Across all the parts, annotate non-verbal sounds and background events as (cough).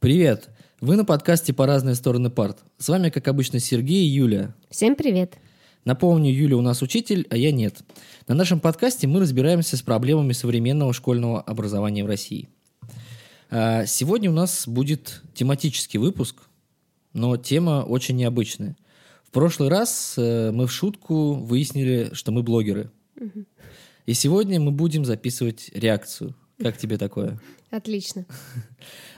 Привет! Вы на подкасте «По разные стороны парт». С вами, как обычно, Сергей и Юля. Всем привет! Напомню, Юля у нас учитель, а я нет. На нашем подкасте мы разбираемся с проблемами современного школьного образования в России. А, Сегодня у нас будет тематический выпуск, но тема очень необычная. В прошлый раз э, мы в шутку выяснили, что мы блогеры. И сегодня мы будем записывать реакцию. Как тебе такое? Отлично. (laughs)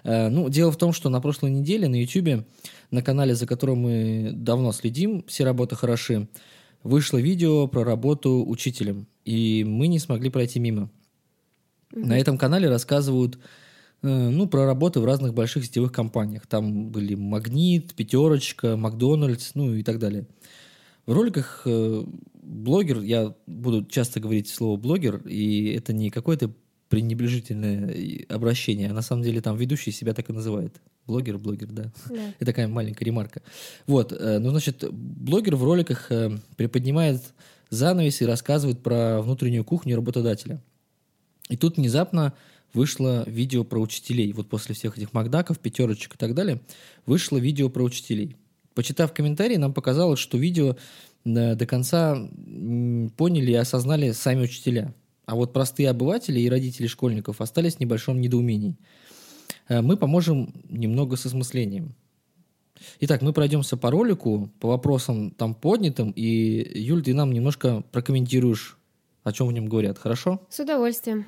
Э, Ну, дело в том, что на прошлой неделе на YouTube, на канале, за которым мы давно следим, все работы хороши, вышло видео про работу учителем, и мы не смогли пройти мимо. На этом канале рассказывают э, ну, про работы в разных больших сетевых компаниях. Там были Магнит, Пятерочка, Макдональдс, ну и так далее. В роликах э, блогер, я буду часто говорить слово блогер, и это не какое-то пренебрежительное и обращение, а на самом деле там ведущий себя так и называет. Блогер, блогер, да. Да. (laughs) Это такая маленькая ремарка. Вот, э, ну, значит, блогер в роликах э, приподнимает занавес и рассказывает про внутреннюю кухню работодателя. И тут внезапно вышло видео про учителей. Вот после всех этих Макдаков, пятерочек и так далее, вышло видео про учителей. Почитав комментарии, нам показалось, что видео э, до конца поняли и осознали сами учителя. А вот простые обыватели и родители школьников остались в небольшом недоумении. Э, Мы поможем немного с осмыслением. Итак, мы пройдемся по ролику, по вопросам там поднятым, и, Юль, ты нам немножко прокомментируешь, о чем в нем говорят, хорошо? С удовольствием.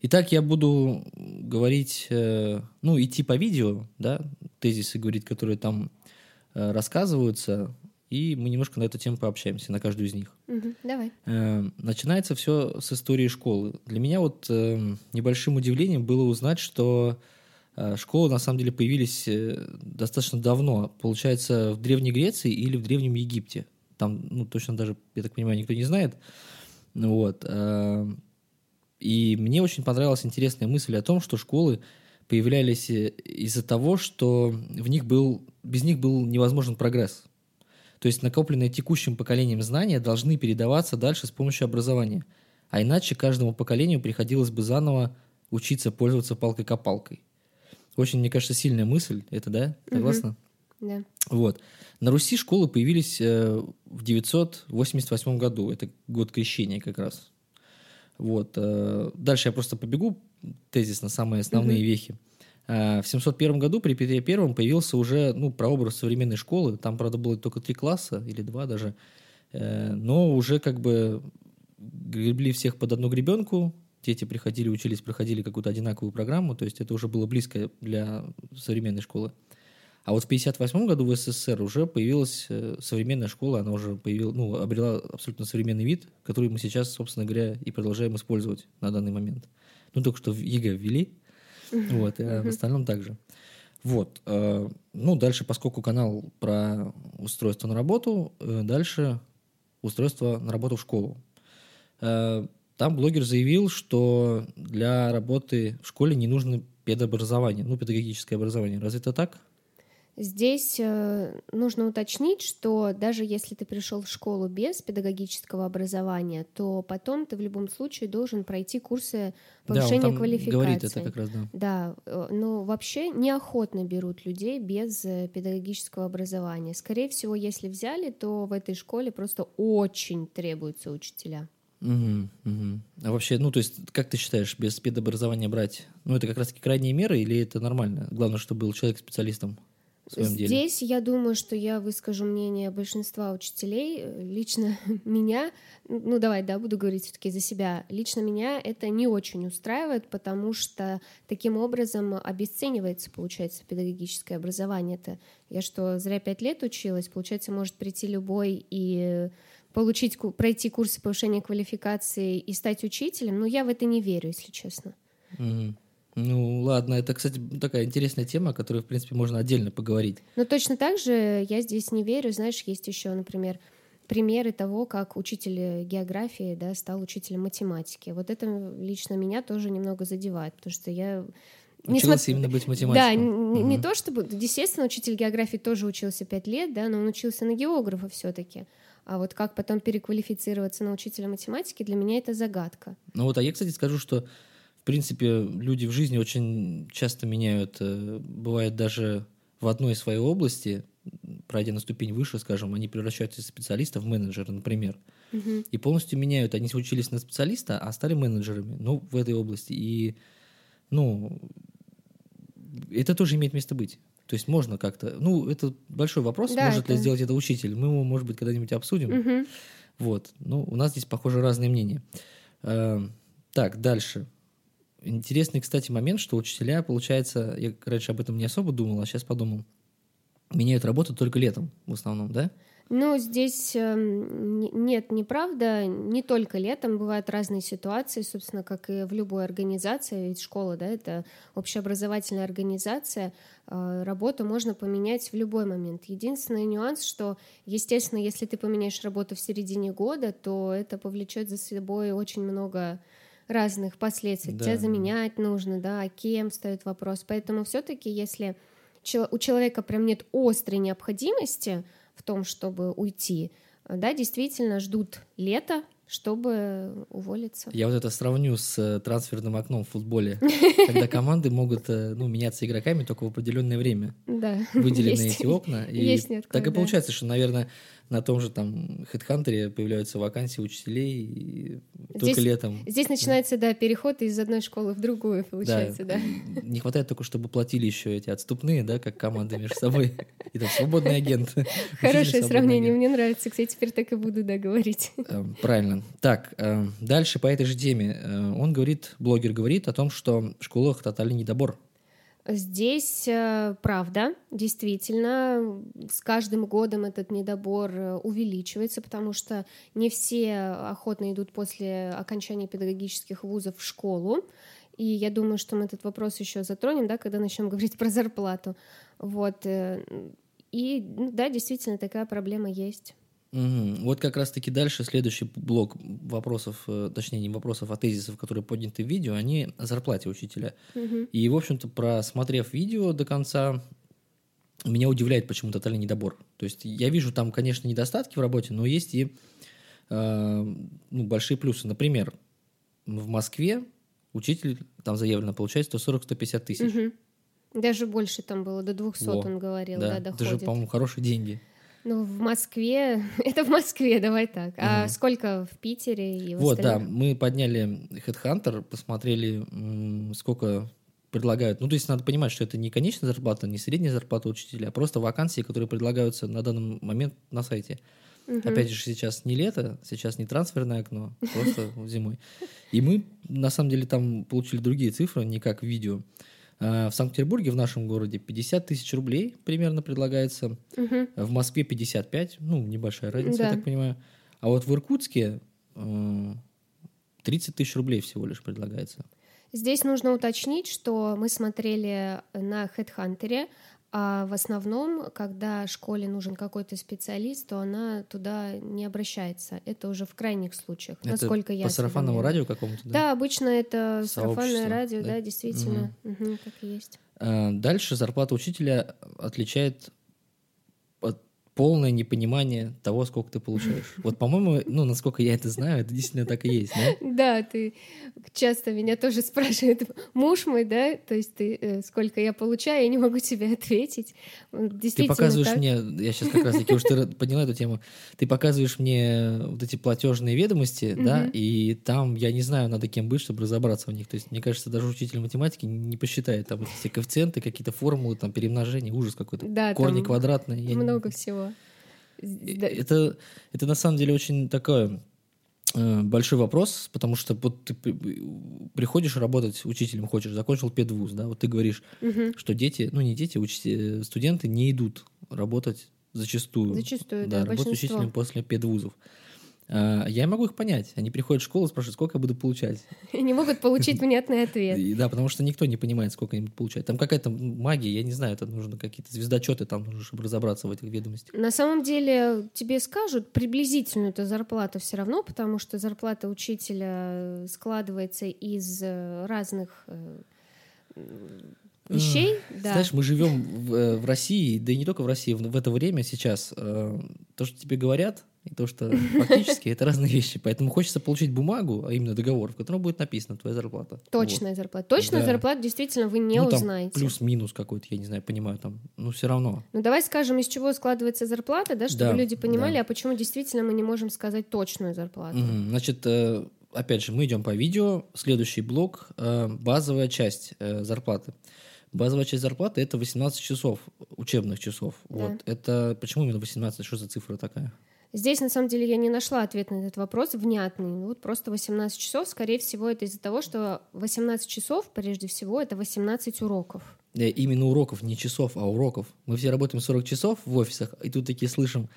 Итак, я буду говорить, э, ну, идти по видео, да, тезисы говорить, которые там э, рассказываются, и мы немножко на эту тему пообщаемся, на каждую из них. Мгм, Давай. Э, Начинается все с истории школы. Для меня вот э, небольшим удивлением было узнать, что э, школы на самом деле появились достаточно давно. Получается, в Древней Греции или в Древнем Египте. Там, ну, точно даже, я так понимаю, никто не знает. Вот. И мне очень понравилась интересная мысль о том, что школы появлялись из-за того, что в них был, без них был невозможен прогресс. То есть накопленные текущим поколением знания должны передаваться дальше с помощью образования. А иначе каждому поколению приходилось бы заново учиться пользоваться палкой-копалкой. Очень, мне кажется, сильная мысль. Это, да? Согласна? Да. Вот. На Руси школы появились э, в 988 году. Это год крещения как раз. Вот. э, Дальше я просто побегу тезисно, самые основные Мгм. вехи. Э, В 701 году при Петре Первом появился уже ну, прообраз современной школы. Там, правда, было только три класса или два даже. Э, Но уже как бы гребли всех под одну гребенку. Дети приходили, учились, проходили какую-то одинаковую программу. То есть это уже было близко для современной школы. А вот в 1958 году в СССР уже появилась э, современная школа, она уже появила, ну, обрела абсолютно современный вид, который мы сейчас, собственно говоря, и продолжаем использовать на данный момент. Ну, только что в ЕГЭ ввели, вот, а в остальном также. Вот. э, Ну, дальше, поскольку канал про устройство на работу, э, дальше устройство на работу в школу. Э, Там блогер заявил, что для работы в школе не нужно педобразование, ну, педагогическое образование. Разве это так? Здесь э, нужно уточнить, что даже если ты пришел в школу без педагогического образования, то потом ты в любом случае должен пройти курсы да, он повышения там квалификации. говорит это как раз, да. Да, э, но вообще неохотно берут людей без э, педагогического образования. Скорее всего, если взяли, то в этой школе просто очень требуются учителя. Мгм, мгм. А вообще, ну, то есть, как ты считаешь, без педобразования брать? Ну, это как раз-таки крайние меры или это нормально? Главное, чтобы был человек специалистом в своем деле. Здесь я думаю, что я выскажу мнение большинства учителей. Э, Лично (laughs) меня, ну давай, да, буду говорить все-таки за себя. Лично меня это не очень устраивает, потому что таким образом обесценивается, получается, педагогическое образование. Это я что, зря пять лет училась? Получается, может прийти любой и получить, пройти курсы повышения квалификации и стать учителем. Но я в это не верю, если честно. Мгм. Ну, ладно, это, кстати, такая интересная тема, о которой, в принципе, можно отдельно поговорить. Но точно так же я здесь не верю. Знаешь, есть еще, например, примеры того, как учитель географии да, стал учителем математики. Вот это лично меня тоже немного задевает, потому что я... не Училась именно быть Да, математиком. н- не Мгм. то чтобы... Естественно, учитель географии тоже учился пять лет, да, но он учился на географа все-таки. А вот как потом переквалифицироваться на учителя математики, для меня это загадка. Ну вот, а я, кстати, скажу, что принципе, люди в жизни очень часто меняют, э, бывает даже в одной своей области, пройдя на ступень выше, скажем, они превращаются из специалиста в менеджера, например, Мгм. и полностью меняют. Они учились на специалиста, а стали менеджерами, ну, в этой области. И, ну, это тоже имеет место быть. То есть можно как-то... Ну, это большой вопрос, Да, может ли это- сделать это учитель. Мы его, может быть, когда-нибудь обсудим. Мгм. Вот. Ну, у нас здесь, похоже, разные мнения. Эм, Так, дальше. Интересный, кстати, момент, что учителя, получается, я раньше об этом не особо думал, а сейчас подумал, меняют работу только летом в основном, да? Ну, здесь не- нет, неправда. Не только летом бывают разные ситуации, собственно, как и в любой организации. Ведь школа, да, это общеобразовательная организация. Э, Работу можно поменять в любой момент. Единственный нюанс, что, естественно, если ты поменяешь работу в середине года, то это повлечет за собой очень много разных последствий. Да. Тебя заменять нужно, да, а кем стоит вопрос. Поэтому все-таки, если у человека прям нет острой необходимости в том, чтобы уйти, да, действительно ждут лета, чтобы уволиться. Я вот это сравню с э, трансферным окном в футболе, (laughs) когда команды могут э, ну, меняться игроками только в определенное время. Да, Выделены есть. эти (laughs) окна. И есть так и получается, что, наверное, на том же там HeadHunter появляются вакансии учителей и только Здесь- летом. Здесь начинается, да, переход из одной школы в другую, получается, да. Не хватает только, чтобы платили еще эти отступные, да, как команды между собой. И там свободный агент. (laughs) Хорошее сравнение, мне нравится, кстати, теперь так и буду, да, говорить. Эм, Правильно. Так, эм, дальше по этой же теме. Э, Он говорит, блогер говорит о том, что в школах тотальный недобор. Здесь э, правда, действительно, с каждым годом этот недобор э, увеличивается, потому что не все охотно идут после окончания педагогических вузов в школу. И я думаю, что мы этот вопрос еще затронем, да, когда начнем (laughs) говорить про зарплату. Вот. э, И ну, да, действительно, такая проблема есть. Мгм. Вот как раз-таки дальше следующий блок вопросов, э, точнее не вопросов, а тезисов, которые подняты в видео, они о зарплате учителя. Мгм. И, в общем-то, просмотрев видео до конца, меня удивляет почему тотальный недобор. То есть я вижу там, конечно, недостатки в работе, но есть и э, ну, большие плюсы. Например, в Москве учитель, там заявлено, получает 140-150 тысяч. Мгм. Даже больше там было, до 200 Во, он говорил, да, это же, доходит. по-моему, хорошие деньги. Ну, в Москве, (laughs) это в Москве, давай так. А Мгм. сколько в Питере и в Вот, да, остальных? мы подняли Headhunter, посмотрели, сколько предлагают. Ну, то есть надо понимать, что это не конечная зарплата, не средняя зарплата учителя, а просто вакансии, которые предлагаются на данный момент на сайте. Мгм. Опять же, сейчас не лето, сейчас не трансферное окно, просто (laughs) зимой. И мы, на самом деле, там получили другие цифры, не как в видео. А, В Санкт-Петербурге, в нашем городе, 50 тысяч рублей примерно предлагается. Мгм. В Москве 55, ну, небольшая разница, я Да. так понимаю. А вот в Иркутске э, 30 тысяч рублей всего лишь предлагается. Здесь нужно уточнить, что мы смотрели на HeadHunter, а в основном, когда школе нужен какой-то специалист, то она туда не обращается. Это уже в крайних случаях, Это насколько я по сарафанному радио какому-то, да? Да, обычно это сарафанное Сообщество, радио, да? да, действительно, Мгм, так и есть. А, Дальше зарплата учителя отличает от- полное непонимание того, сколько ты получаешь. Вот, по-моему, ну, насколько я это знаю, это действительно так и есть, да? Да, ты часто меня тоже спрашивают, муж мой, да, то есть ты э, сколько я получаю, я не могу тебе ответить. Вот Ты Действительно показываешь так. мне, я сейчас как раз-таки уж ты поняла эту тему, ты показываешь мне вот эти платежные ведомости, да, и там, я не знаю, надо кем быть, чтобы разобраться в них. То есть, мне кажется, даже учитель математики не посчитает там эти все коэффициенты, какие-то формулы, там, перемножения, ужас какой-то. Да, Корни квадратные. много всего. Да. Это, это на самом деле очень такой э, большой вопрос, потому что вот ты при- приходишь работать учителем, хочешь, закончил педвуз, да, вот ты говоришь, Мгм. что дети, ну не дети, учти- э, студенты не идут работать зачастую. Зачастую, да, работать большинство. учителем после педвузов. А, Я могу их понять. Они приходят в школу, спрашивают, сколько я буду получать. И не могут получить (laughs) внятный ответ. И да, потому что никто не понимает, сколько они будут получать. Там какая-то магия, я не знаю, это нужно какие-то звездочеты там нужно, чтобы разобраться в этих ведомостях. На самом деле тебе скажут приблизительную эту зарплату все равно, потому что зарплата учителя складывается из э, разных э, вещей. да. Знаешь, мы живем в, э, в России, да и не только в России, в, в это время сейчас. э, то, что тебе говорят, и то, что (laughs) фактически это разные вещи. Поэтому хочется получить бумагу, а именно договор, в котором будет написана твоя зарплата. Точная Вот. зарплата. Точная Да. зарплата действительно вы не ну, там узнаете. плюс-минус какой-то, я не знаю, понимаю, там, ну, все равно. Ну давай скажем, из чего складывается зарплата, да, чтобы Да, люди понимали, да. а почему действительно мы не можем сказать точную зарплату. Мгм. Значит, э, опять же, мы идем по видео. Следующий блок э, базовая часть зарплаты. Базовая часть зарплаты это 18 часов учебных часов. Да. Вот это почему именно 18? Что за цифра такая? Здесь, на самом деле, я не нашла ответ на этот вопрос внятный. Вот просто 18 часов, скорее всего, это из-за того, что 18 часов, прежде всего, это 18 уроков. Э, Именно уроков, не часов, а уроков. Мы все работаем 40 часов в офисах, и тут такие слышим,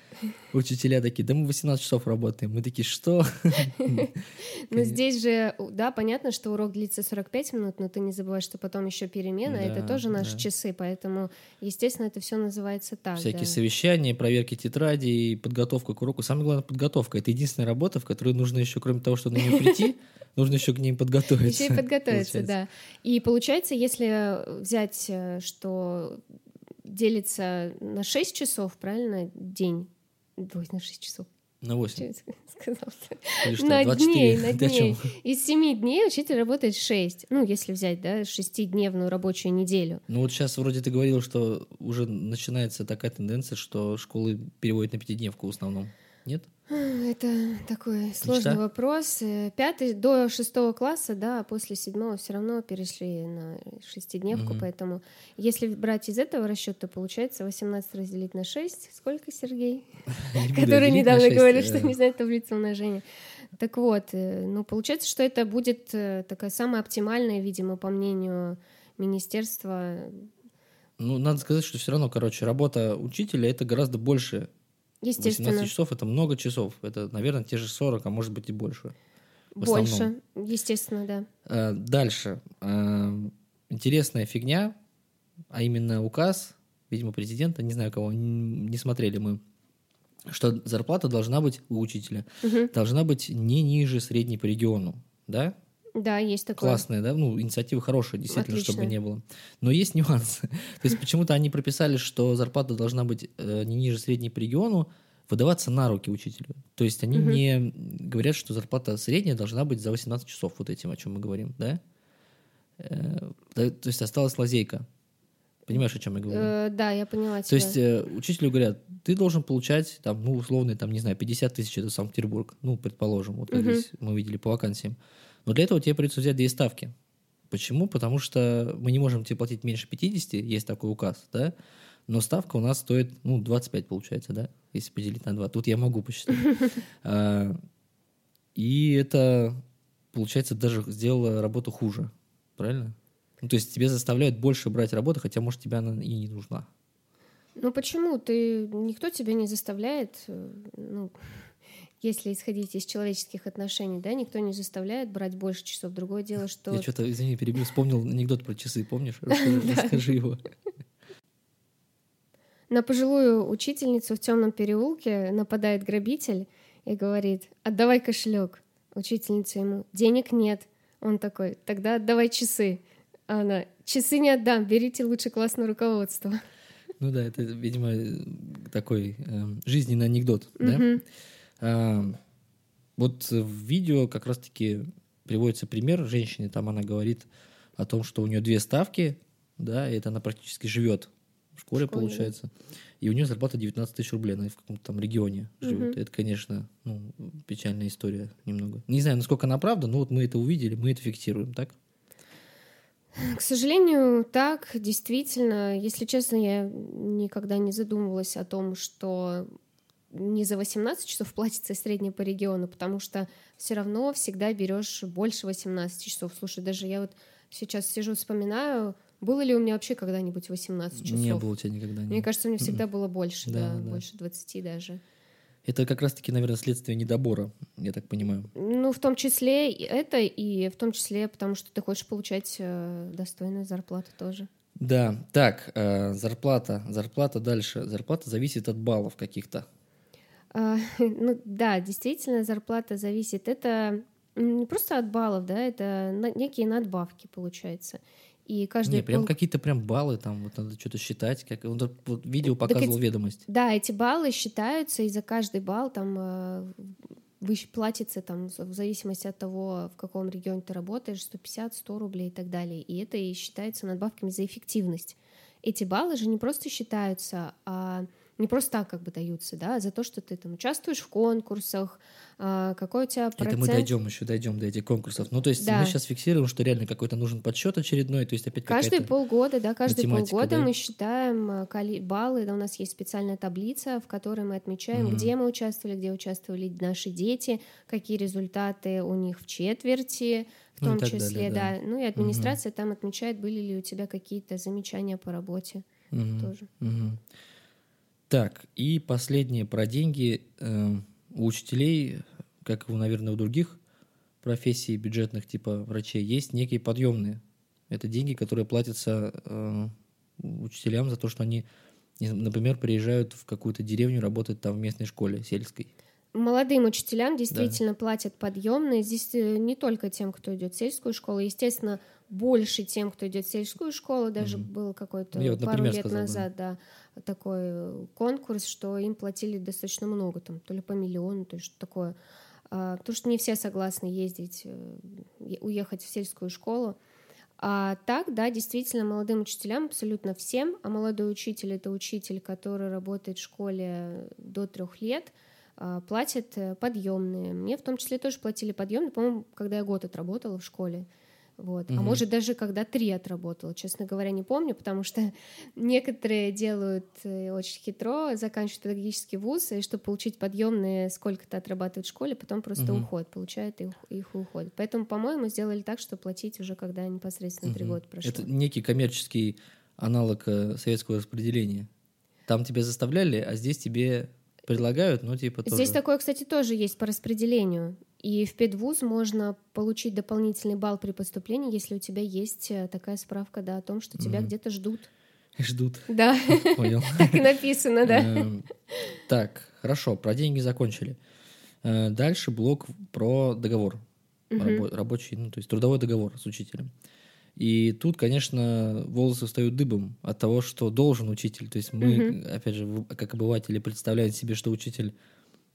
учителя такие, да мы 18 часов работаем. Мы такие, что? (laughs) Но здесь же, да, понятно, что урок длится 45 минут, но ты не забывай, что потом еще перемена, это тоже наши часы, поэтому, естественно, это все называется так. Всякие совещания, проверки тетрадей, подготовка к уроку. Самое главное подготовка. Это единственная работа, в которой нужно еще, кроме того, что на нее прийти, (laughs) нужно еще к ней подготовиться. Еще и подготовиться, да. И получается, если взять, э, что делится на 6 часов, правильно, день, Ой, на 6 часов. На 8. Что я сказала? Или что, на 24? дней, на (laughs) дней. Из 7 дней учитель работает 6. Ну, если взять, да, шестидневную рабочую неделю. Ну вот сейчас вроде ты говорил, что уже начинается такая тенденция, что школы переводят на пятидневку в основном. Нет? Это такой сложный Мечта? вопрос. Э, Пятый до шестого класса, да, а после седьмого все равно перешли на шестидневку, Мгм. поэтому если брать из этого расчета, получается 18 разделить на 6. Сколько, Сергей? (laughs) Который недавно говорил, э, что не знает таблицу умножения. Так вот, э, ну, получается, что это будет э, такая самая оптимальная, видимо, по мнению министерства. Ну, надо сказать, что все равно, короче, работа учителя это гораздо больше. Естественно, 18 часов это много часов. Это, наверное, те же 40, а может быть и больше. больше. Естественно, да. Э, Дальше. Э, Интересная фигня, а именно указ, видимо, президента, не знаю кого, не смотрели мы, что зарплата должна быть у учителя, Мгм. должна быть не ниже средней по региону. Да? Да, есть такое. Классная, да? Ну, инициатива хорошая, действительно, чтобы Отлично. не было. Но есть нюансы. То есть почему-то они прописали, что зарплата должна быть э, не ниже средней по региону, выдаваться на руки учителю. То есть они не говорят, что зарплата средняя должна быть за 18 часов, вот этим, о чем мы говорим, да? Э, да, То есть осталась лазейка. Понимаешь, о чем я говорю? Э, да, я поняла тебя. То есть э, учителю говорят, ты должен получать, там, ну, условно, там, не знаю, 50 тысяч, это Санкт-Петербург, ну, предположим, вот здесь мы видели по вакансиям. Но для этого тебе придется взять две ставки. Почему? Потому что мы не можем тебе платить меньше 50, есть такой указ, да, но ставка у нас стоит, ну, 25 получается, да, если поделить на 2. Тут я могу посчитать. (laughs) А, И это, получается, даже сделало работу хуже, правильно? Ну, то есть тебе заставляют больше брать работы, хотя, может, тебе она и не нужна. Ну почему? Ты никто тебя не заставляет, э, ну, если исходить из человеческих отношений, да, никто не заставляет брать больше часов. Другое дело, что Я что-то, извини, перебил, вспомнил анекдот про часы, помнишь? (laughs) Расскажи, его. на пожилую учительницу в темном переулке нападает грабитель и говорит: "Отдавай кошелек". Учительница ему: "Денег нет". Он такой: "Тогда отдавай часы". А она: "Часы не отдам, берите лучше классное руководство". Ну да, это, видимо, такой э, жизненный анекдот, да? А, Вот в видео как раз-таки приводится пример женщины, там она говорит о том, что у нее две ставки, да, и это она практически живет в школе, В школе, получается, и у нее зарплата 19 тысяч рублей, она в каком-то там регионе живет. Мгм. Это, конечно, ну, печальная история немного. Не знаю, насколько она правда, но вот мы это увидели, мы это фиксируем, так? К сожалению, так, действительно. Если честно, я никогда не задумывалась о том, что не за 18 часов платится средняя по региону, потому что все равно всегда берешь больше 18 часов. Слушай, даже я вот сейчас сижу, вспоминаю, было ли у меня вообще когда-нибудь 18 часов? Не было у тебя никогда. Мне не. кажется, у меня всегда было больше, Да, да, да. больше 20 даже. Это как раз-таки, наверное, следствие недобора, я так понимаю. Ну, в том числе и это, и в том числе потому, что ты хочешь получать э, достойную зарплату тоже. Да, так, э, зарплата, зарплата дальше. Зарплата зависит от баллов каких-то. А, (laughs) Ну да, действительно, зарплата зависит. Это не просто от баллов, да, это некие надбавки, получается. И каждый Не, прям пол- какие-то прям баллы, там вот надо что-то считать. Как... Он вот видео показывал эти- ведомость. Да, эти баллы считаются, и за каждый балл там выщ- платится там в зависимости от того, в каком регионе ты работаешь, 150, 100 рублей и так далее. И это и считается надбавками за эффективность. Эти баллы же не просто считаются, а не просто так как бы даются, да, а за то, что ты там участвуешь в конкурсах, а, какой у тебя процент... Это мы дойдем еще, дойдем до этих конкурсов. Ну, то есть Да. мы сейчас фиксируем, что реально какой-то нужен подсчет очередной, то есть опять Каждые полгода, да, каждые полгода да? мы считаем коли- баллы, да, у нас есть специальная таблица, в которой мы отмечаем, Мгм. где мы участвовали, где участвовали наши дети, какие результаты у них в четверти, в Ну том числе, далее, да. да. Ну и администрация там отмечает, были ли у тебя какие-то замечания по работе Мгм, тоже. мгм. Так, и последнее про деньги. Эм, У учителей, как и, наверное, у других профессий бюджетных, типа врачей, есть некие подъемные. Это деньги, которые платятся э, учителям за то, что они, например, приезжают в какую-то деревню работать там в местной школе сельской. Молодым учителям действительно платят подъемные. Здесь э, не только тем, кто идет в сельскую школу, естественно, больше тем, кто идет в сельскую школу. Даже Мгм. был какой-то я вот, пару например, лет сказал назад, да, такой э, конкурс, что им платили достаточно много, там, то ли по миллиону, то есть что такое. А, Потому что не все согласны ездить, э, уехать в сельскую школу. А так, да, действительно, молодым учителям абсолютно всем, а молодой учитель это учитель, который работает в школе до трех лет, а, платят э, подъемные. Мне в том числе тоже платили подъемные, по-моему, когда я год отработала в школе. Вот. А Мгм. может, даже когда три отработала, честно говоря, не помню, потому что (laughs) некоторые делают э, очень хитро, заканчивают педагогический вуз, и чтобы получить подъемные, сколько-то отрабатывают в школе, потом просто Мгм. уходят, получают их, их и уходят. Поэтому, по-моему, сделали так, что платить уже, когда непосредственно три Мгм. года прошло. Это некий коммерческий аналог э, советского распределения. Там тебя заставляли, а здесь тебе предлагают, ну, типа, тоже... Здесь такое, кстати, тоже есть по распределению. И в педвуз можно получить дополнительный балл при поступлении, если у тебя есть э, такая справка, да, о том, что тебя Мгм. где-то ждут. Ждут. Да, (laughs) Понял. (laughs) так и написано, да. Эм, Так, хорошо, про деньги закончили. Э, Дальше блок про договор. Рабочий, ну, то есть трудовой договор с учителем. И тут, конечно, волосы встают дыбом от того, что должен учитель. То есть мы, опять же, как обыватели, представляем себе, что учитель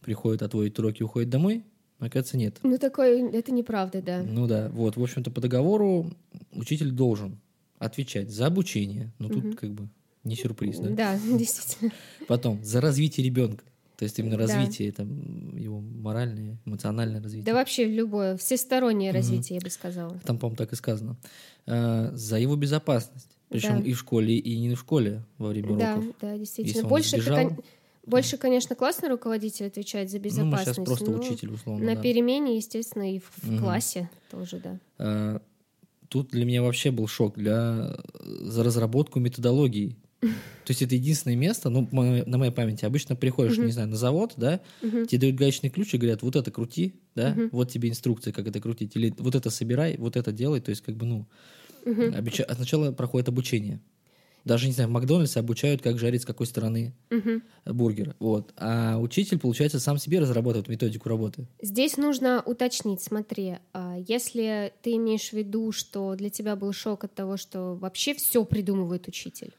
приходит, отводит уроки, уходит домой. Оказывается, нет. Ну, такое, это неправда, да. Ну да, вот, в общем-то, по договору учитель должен отвечать за обучение. Ну, тут Мгм. как бы не сюрприз, да? Да, (laughs) действительно. Потом за развитие ребенка. То есть именно Да. развитие, там, его моральное, эмоциональное развитие. Да вообще любое, всестороннее Мгм. развитие, я бы сказала. Там, по-моему, так и сказано. А, за его безопасность. Причем Да. и в школе, и не в школе во время Да, уроков. да, Если действительно. он Больше, это, сбежал, кон- больше, конечно, классный руководитель отвечает за ну, мы безопасность. сейчас просто учитель, условно. На да. перемене, естественно, и в, в Мгм. классе тоже, да. А, тут для меня вообще был шок для, за разработку методологии. То есть это единственное место, ну, на моей памяти, обычно приходишь, Мгм. не знаю, на завод, да, Мгм. тебе дают гаечный ключ и говорят, вот это крути, да, Мгм. вот тебе инструкция, как это крутить, или вот это собирай, вот это делай, то есть как бы, ну, обуча- а сначала проходит обучение. Даже, не знаю, в Макдональдсе обучают, как жарить с какой стороны Мгм. бургер, вот. А учитель, получается, сам себе разрабатывает методику работы. Здесь нужно уточнить, смотри, а, если ты имеешь в виду, что для тебя был шок от того, что вообще все придумывает учитель,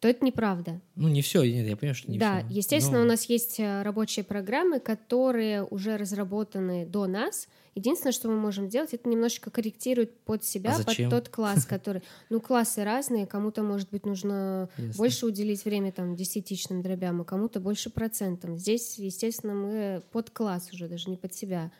то это неправда. Ну, не все, нет, я понимаю, что не да, все. естественно, у нас есть э, рабочие программы, которые уже разработаны до нас. Единственное, что мы можем делать, это немножечко корректировать под себя, А под тот класс, (laughs) который... Ну, классы разные, кому-то, может быть, нужно Ясно. больше уделить время там десятичным дробям, а кому-то больше процентам. Здесь, естественно, мы под класс уже, даже не под себя.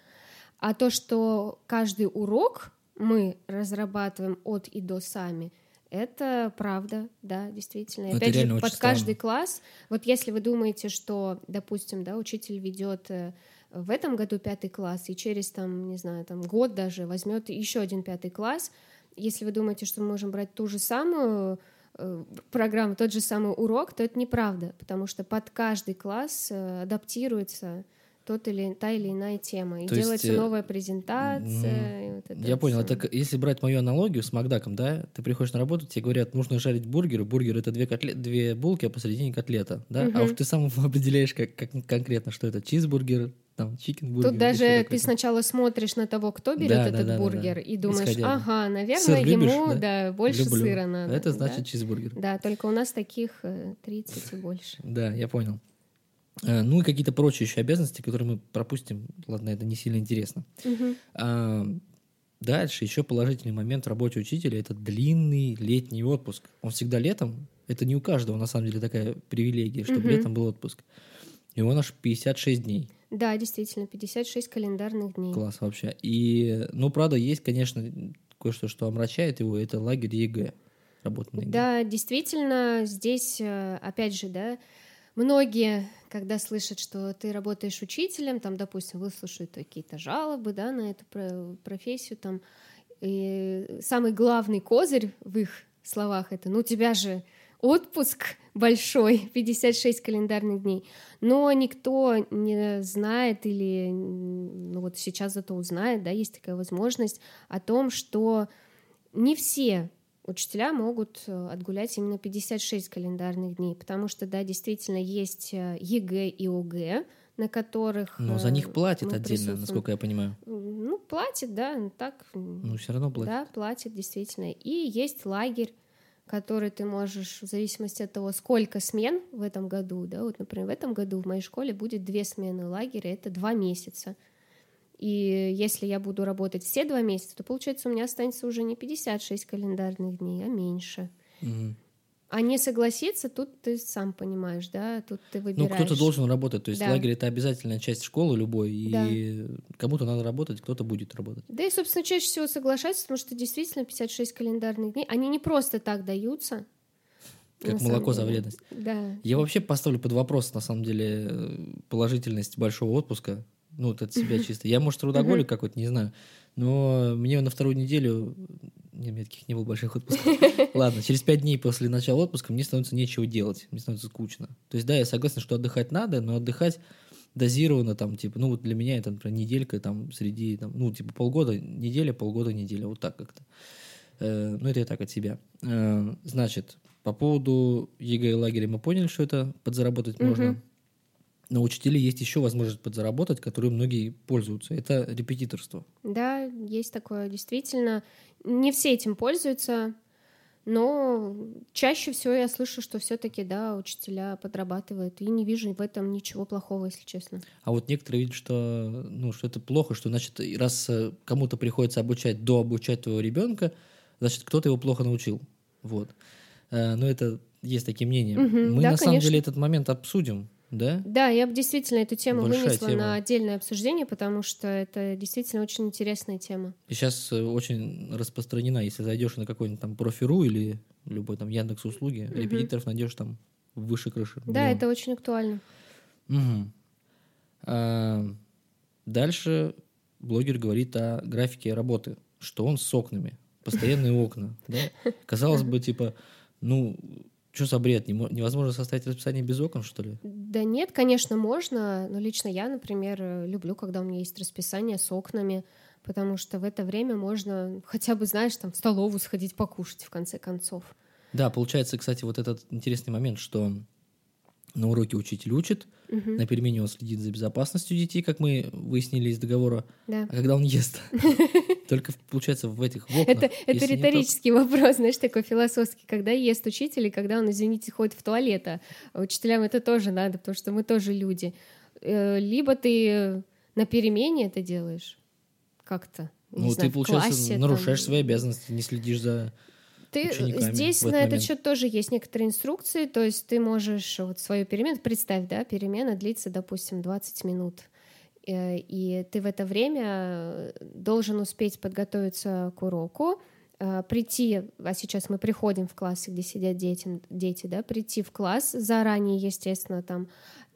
А то, что каждый урок мы разрабатываем от и до сами, это правда, да, действительно. Это Опять же, под очень каждый странно. класс, вот если вы думаете, что, допустим, да, учитель ведет э, в этом году пятый класс, и через там, не знаю, там год даже возьмет еще один пятый класс, если вы думаете, что мы можем брать ту же самую э, программу, тот же самый урок, то это неправда, потому что под каждый класс э, адаптируется тот или та или иная тема, и То есть, делается э, новая презентация. вот это Я вот понял. Это к- если брать мою аналогию с Макдаком, да, ты приходишь на работу, тебе говорят, нужно жарить бургер. Бургер это две, котле- две булки, а посередине котлета, да. А Мгм. уж ты сам (laughs) определяешь как, как конкретно, что это чизбургер, там чикен-бургер. Тут даже ты сначала смотришь на того, кто берет да, этот да, да, бургер, да, да. и думаешь, Исходя, ага, наверное, Сыр любишь, ему да? Да, больше Люблю. сыра надо. Это значит да? чизбургер. Да, только у нас таких 30 э, и больше. (laughs) Да, я понял. Э, ну и какие-то прочие еще обязанности, которые мы пропустим. Ладно, это не сильно интересно. Угу. А, дальше еще положительный момент в работе учителя – это длинный летний отпуск. Он всегда летом. Это не у каждого, на самом деле, такая привилегия, чтобы угу. летом был отпуск. И он аж 56 дней. Да, действительно, 56 календарных дней. Класс вообще. И, ну, правда, есть, конечно, кое-что, что омрачает его, это лагерь ЕГЭ. Работа на ЕГЭ. Да, действительно, здесь, э, опять же, да, многие, когда слышат, что ты работаешь учителем, там, допустим, выслушают какие-то жалобы, да, на эту профессию, там, и самый главный козырь в их словах это, ну, тебя же отпуск большой, (laughs) 56 календарных дней, но никто не знает или, ну вот сейчас зато узнает, да, есть такая возможность о том, что не все учителя могут э, отгулять именно 56 календарных дней, потому что, да, действительно есть э, ЕГЭ и ОГЭ, на которых... Но за них э, платят отдельно, насколько я понимаю. Ну, платит, да, так... Ну, все равно платит. Да, платит, действительно. И есть лагерь, который ты можешь, в зависимости от того, сколько смен в этом году, да, вот, например, в этом году в моей школе будет две смены лагеря, это два месяца. И если я буду работать все два месяца, то, получается, у меня останется уже не 56 календарных дней, а меньше. Угу. А не согласиться, тут ты сам понимаешь, да, тут ты выбираешь. Ну, кто-то должен работать, то есть да. лагерь — это обязательная часть школы любой, и да. кому-то надо работать, кто-то будет работать. Да и, собственно, чаще всего соглашаются, потому что действительно 56 календарных дней, они не просто так даются. Как молоко за вредность. Да. Я вообще поставлю под вопрос, на самом деле, положительность большого отпуска. Ну, вот от себя чисто. Я, может, трудоголик какой-то, не знаю. Но мне на вторую неделю не, у меня таких не было больших отпусков. (laughs) Ладно, через пять дней после начала отпуска мне становится нечего делать, мне становится скучно. То есть, да, я согласен, что отдыхать надо, но отдыхать дозированно, там, типа, ну, вот для меня это, например, неделька, там, среди, там, ну, типа, полгода, неделя, полгода, неделя, вот так как-то. Э, ну, это я так от себя. Э, значит, по поводу ЕГЭ лагеря мы поняли, что это подзаработать можно. Но у учителей есть еще возможность подзаработать, которой многие пользуются. Это репетиторство. Да, есть такое, действительно. Не все этим пользуются, но чаще всего я слышу, что все-таки, да, учителя подрабатывают, и не вижу в этом ничего плохого, если честно. А вот некоторые видят, что, ну, что это плохо, что, значит, раз э, кому-то приходится обучать, до обучать твоего ребенка, значит, кто-то его плохо научил. Вот. Э, но это есть такие мнения. Угу, Мы да, на конечно. самом деле этот момент обсудим. Да? Да, я бы действительно эту тему Большая вынесла тема. на отдельное обсуждение, потому что это действительно очень интересная тема. И сейчас э, очень распространена, если зайдешь на какой-нибудь там профи.ру или любой там Яндекс услуги, угу. репетиторов найдешь там выше крыши. Да, Миллион. это очень актуально. Угу. А, дальше блогер говорит о графике работы, что он с окнами, постоянные окна. (laughs) Казалось бы, типа, ну, что за бред? Невозможно составить расписание без окон, что ли? Да нет, конечно, можно. Но лично я, например, люблю, когда у меня есть расписание с окнами, потому что в это время можно хотя бы, знаешь, там в столовую сходить покушать в конце концов. Да, получается, кстати, вот этот интересный момент, что на уроке учитель учит, угу. на перемене он следит за безопасностью детей, как мы выяснили из договора. Да. А когда он ест? (laughs) Только, получается, в этих в окнах. Это, это риторический то... вопрос, знаешь, такой философский. Когда ест учитель и когда он, извините, ходит в туалет. А учителям это тоже надо, потому что мы тоже люди. Э, либо ты на перемене это делаешь как-то. Ну, знаю, ты, получается, классе, нарушаешь там... свои обязанности, не следишь за ты здесь на этот счет тоже есть некоторые инструкции, то есть ты можешь вот свою перемену, представь, да, перемена длится, допустим, 20 минут, э, и ты в это время должен успеть подготовиться к уроку, э, прийти, а сейчас мы приходим в классы, где сидят дети, дети, да, прийти в класс заранее, естественно, там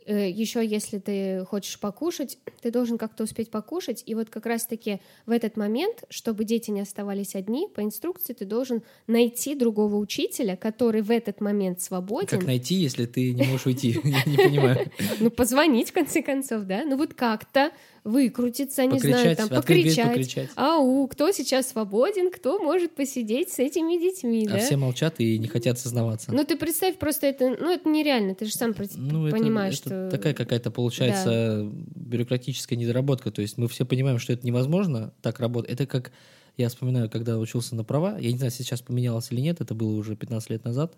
еще если ты хочешь покушать, ты должен как-то успеть покушать. И вот как раз-таки в этот момент, чтобы дети не оставались одни, по инструкции ты должен найти другого учителя, который в этот момент свободен. Как найти, если ты не можешь уйти? (laughs) Я не понимаю. Ну, позвонить, в конце концов, да? Ну, вот как-то выкрутиться, не знаю, там покричать. покричать. Ау, кто сейчас свободен, кто может посидеть с этими детьми, а да? все молчат и не хотят сознаваться. Ну ты представь, просто это, ну это нереально, ты же сам ну, понимаешь, это, что... такая какая-то получается да. бюрократическая недоработка, то есть мы все понимаем, что это невозможно так работать. Это как, я вспоминаю, когда учился на права, я не знаю, сейчас поменялось или нет, это было уже 15 лет назад,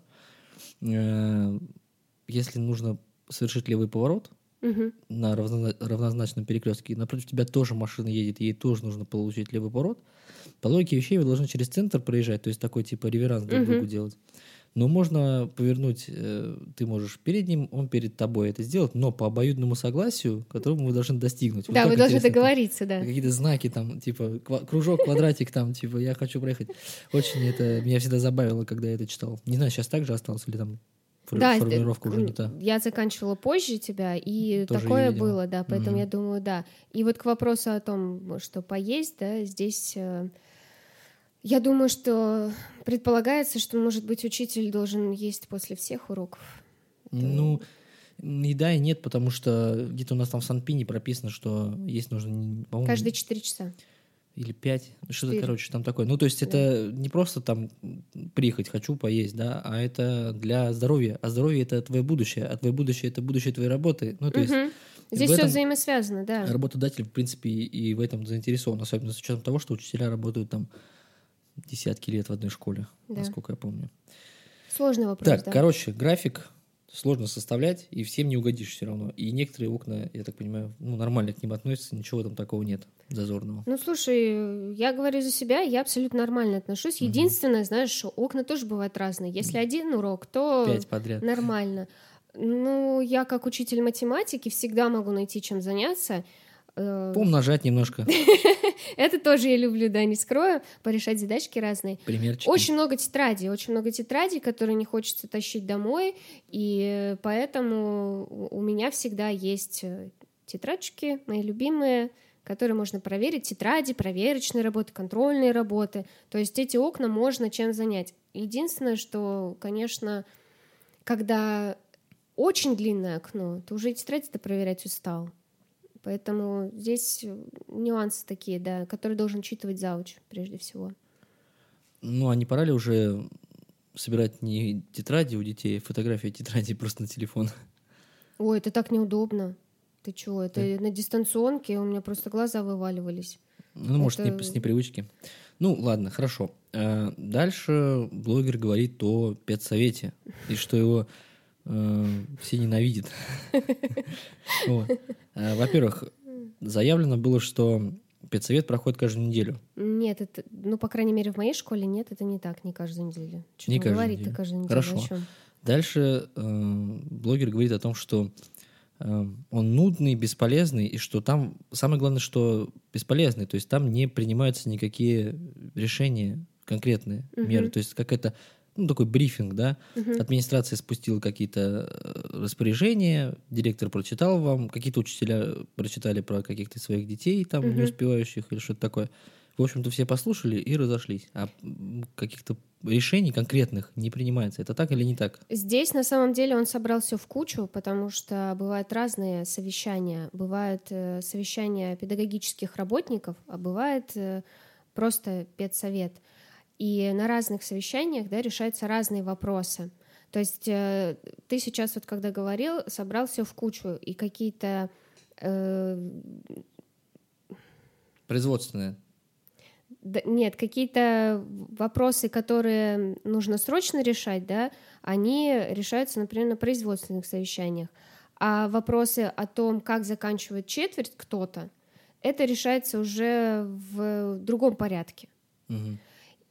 э, если нужно совершить левый поворот, угу. на равно, равнозначном перекрестке, напротив тебя тоже машина едет, ей тоже нужно получить левый поворот. По логике вещей вы должны через центр проезжать, то есть такой типа реверанс друг угу. другу делать. Но можно повернуть, э, ты можешь перед ним, он перед тобой это сделать, но по обоюдному согласию, которому вы должны достигнуть. Да, вот вы должны договориться, да. Какие-то знаки там, типа кружок, квадратик там, типа я хочу проехать. Очень это меня всегда забавило, когда я это читал. Не знаю, сейчас так же осталось или там да, формулировка уже не та. Я заканчивала позже тебя, и Тоже такое было, да, поэтому mm-hmm. я думаю, да. И вот к вопросу о том, что поесть, да, здесь э, я думаю, что предполагается, что, может быть, учитель должен есть после всех уроков. Ну, и да, и нет, потому что где-то у нас там в Санпине прописано, что есть нужно. Каждые четыре часа или пять, что-то, короче, там такое. Ну, то есть это не просто там приехать, хочу поесть, да, а это для здоровья. А здоровье — это твое будущее, а твое будущее — это будущее твоей работы. Ну, то есть Здесь все взаимосвязано, да. Работодатель, в принципе, и в этом заинтересован, особенно с учетом того, что учителя работают там десятки лет в одной школе, да. насколько я помню. Сложный вопрос, Так, да. короче, график сложно составлять, и всем не угодишь все равно. И некоторые окна, я так понимаю, ну, нормально к ним относятся, ничего там такого нет зазорного. Ну, слушай, я говорю за себя, я абсолютно нормально отношусь. Единственное, угу. знаешь, окна тоже бывают разные. Если один урок, то Пять подряд. нормально. Ну, я как учитель математики всегда могу найти чем заняться. Э, Поумножать немножко. (laughs) Это тоже я люблю, да, не скрою, порешать задачки разные. Примерчики. Очень много тетрадей, очень много тетрадей, которые не хочется тащить домой, и поэтому у меня всегда есть э, тетрадочки, мои любимые, которые можно проверить, тетради, проверочные работы, контрольные работы. То есть эти окна можно чем занять. Единственное, что, конечно, когда очень длинное окно, то уже тетрадь-то проверять устал. Поэтому здесь нюансы такие, да, которые должен учитывать зауч прежде всего. Ну, а не пора ли уже собирать не тетради у детей, а фотографии тетради просто на телефон? Ой, это так неудобно. Ты чего? Это да. на дистанционке у меня просто глаза вываливались. Ну, это... может, не, с непривычки. Ну, ладно, хорошо. А дальше блогер говорит о педсовете, и что его э, все ненавидят. (laughs) Э, во-первых, заявлено было, что педсовет проходит каждую неделю. Нет, это, ну, по крайней мере, в моей школе нет, это не так, не каждую неделю. Что не каждую неделю. каждую неделю. Хорошо. Дальше э, блогер говорит о том, что э, он нудный, бесполезный, и что там самое главное, что бесполезный, то есть там не принимаются никакие решения конкретные угу. меры, то есть какая-то ну, такой брифинг, да, угу. администрация спустила какие-то э, распоряжения, директор прочитал вам, какие-то учителя прочитали про каких-то своих детей, там, угу. не успевающих или что-то такое. В общем-то, все послушали и разошлись. А каких-то решений конкретных не принимается. Это так или не так? Здесь, на самом деле, он собрал все в кучу, потому что бывают разные совещания. Бывают э, совещания педагогических работников, а бывает э, просто педсовет. И на разных совещаниях да, решаются разные вопросы. То есть э, ты сейчас вот когда говорил, собрал все в кучу и какие-то э, производственные. Да, нет, какие-то вопросы, которые нужно срочно решать, да, они решаются, например, на производственных совещаниях. А вопросы о том, как заканчивает четверть кто-то, это решается уже в другом порядке. Угу.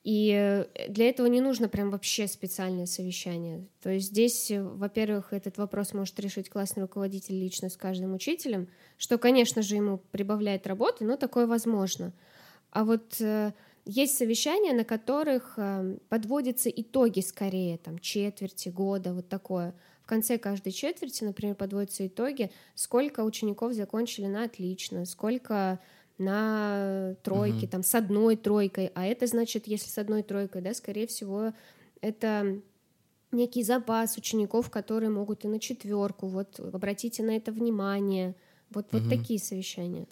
И для этого не нужно прям вообще специальное совещание. То есть здесь, э, во-первых, этот вопрос может решить классный руководитель лично с каждым учителем, что, конечно же, ему прибавляет работы, но такое возможно. А вот э, есть совещания, на которых э, подводятся итоги скорее, там, четверти, года, вот такое. В конце каждой четверти, например, подводятся итоги, сколько учеников закончили на отлично, сколько на тройке, угу. там, с одной тройкой, а это значит, если с одной тройкой, да, скорее всего, это некий запас учеников, которые могут и на четверку, вот, обратите на это внимание, вот, угу. вот такие совещания.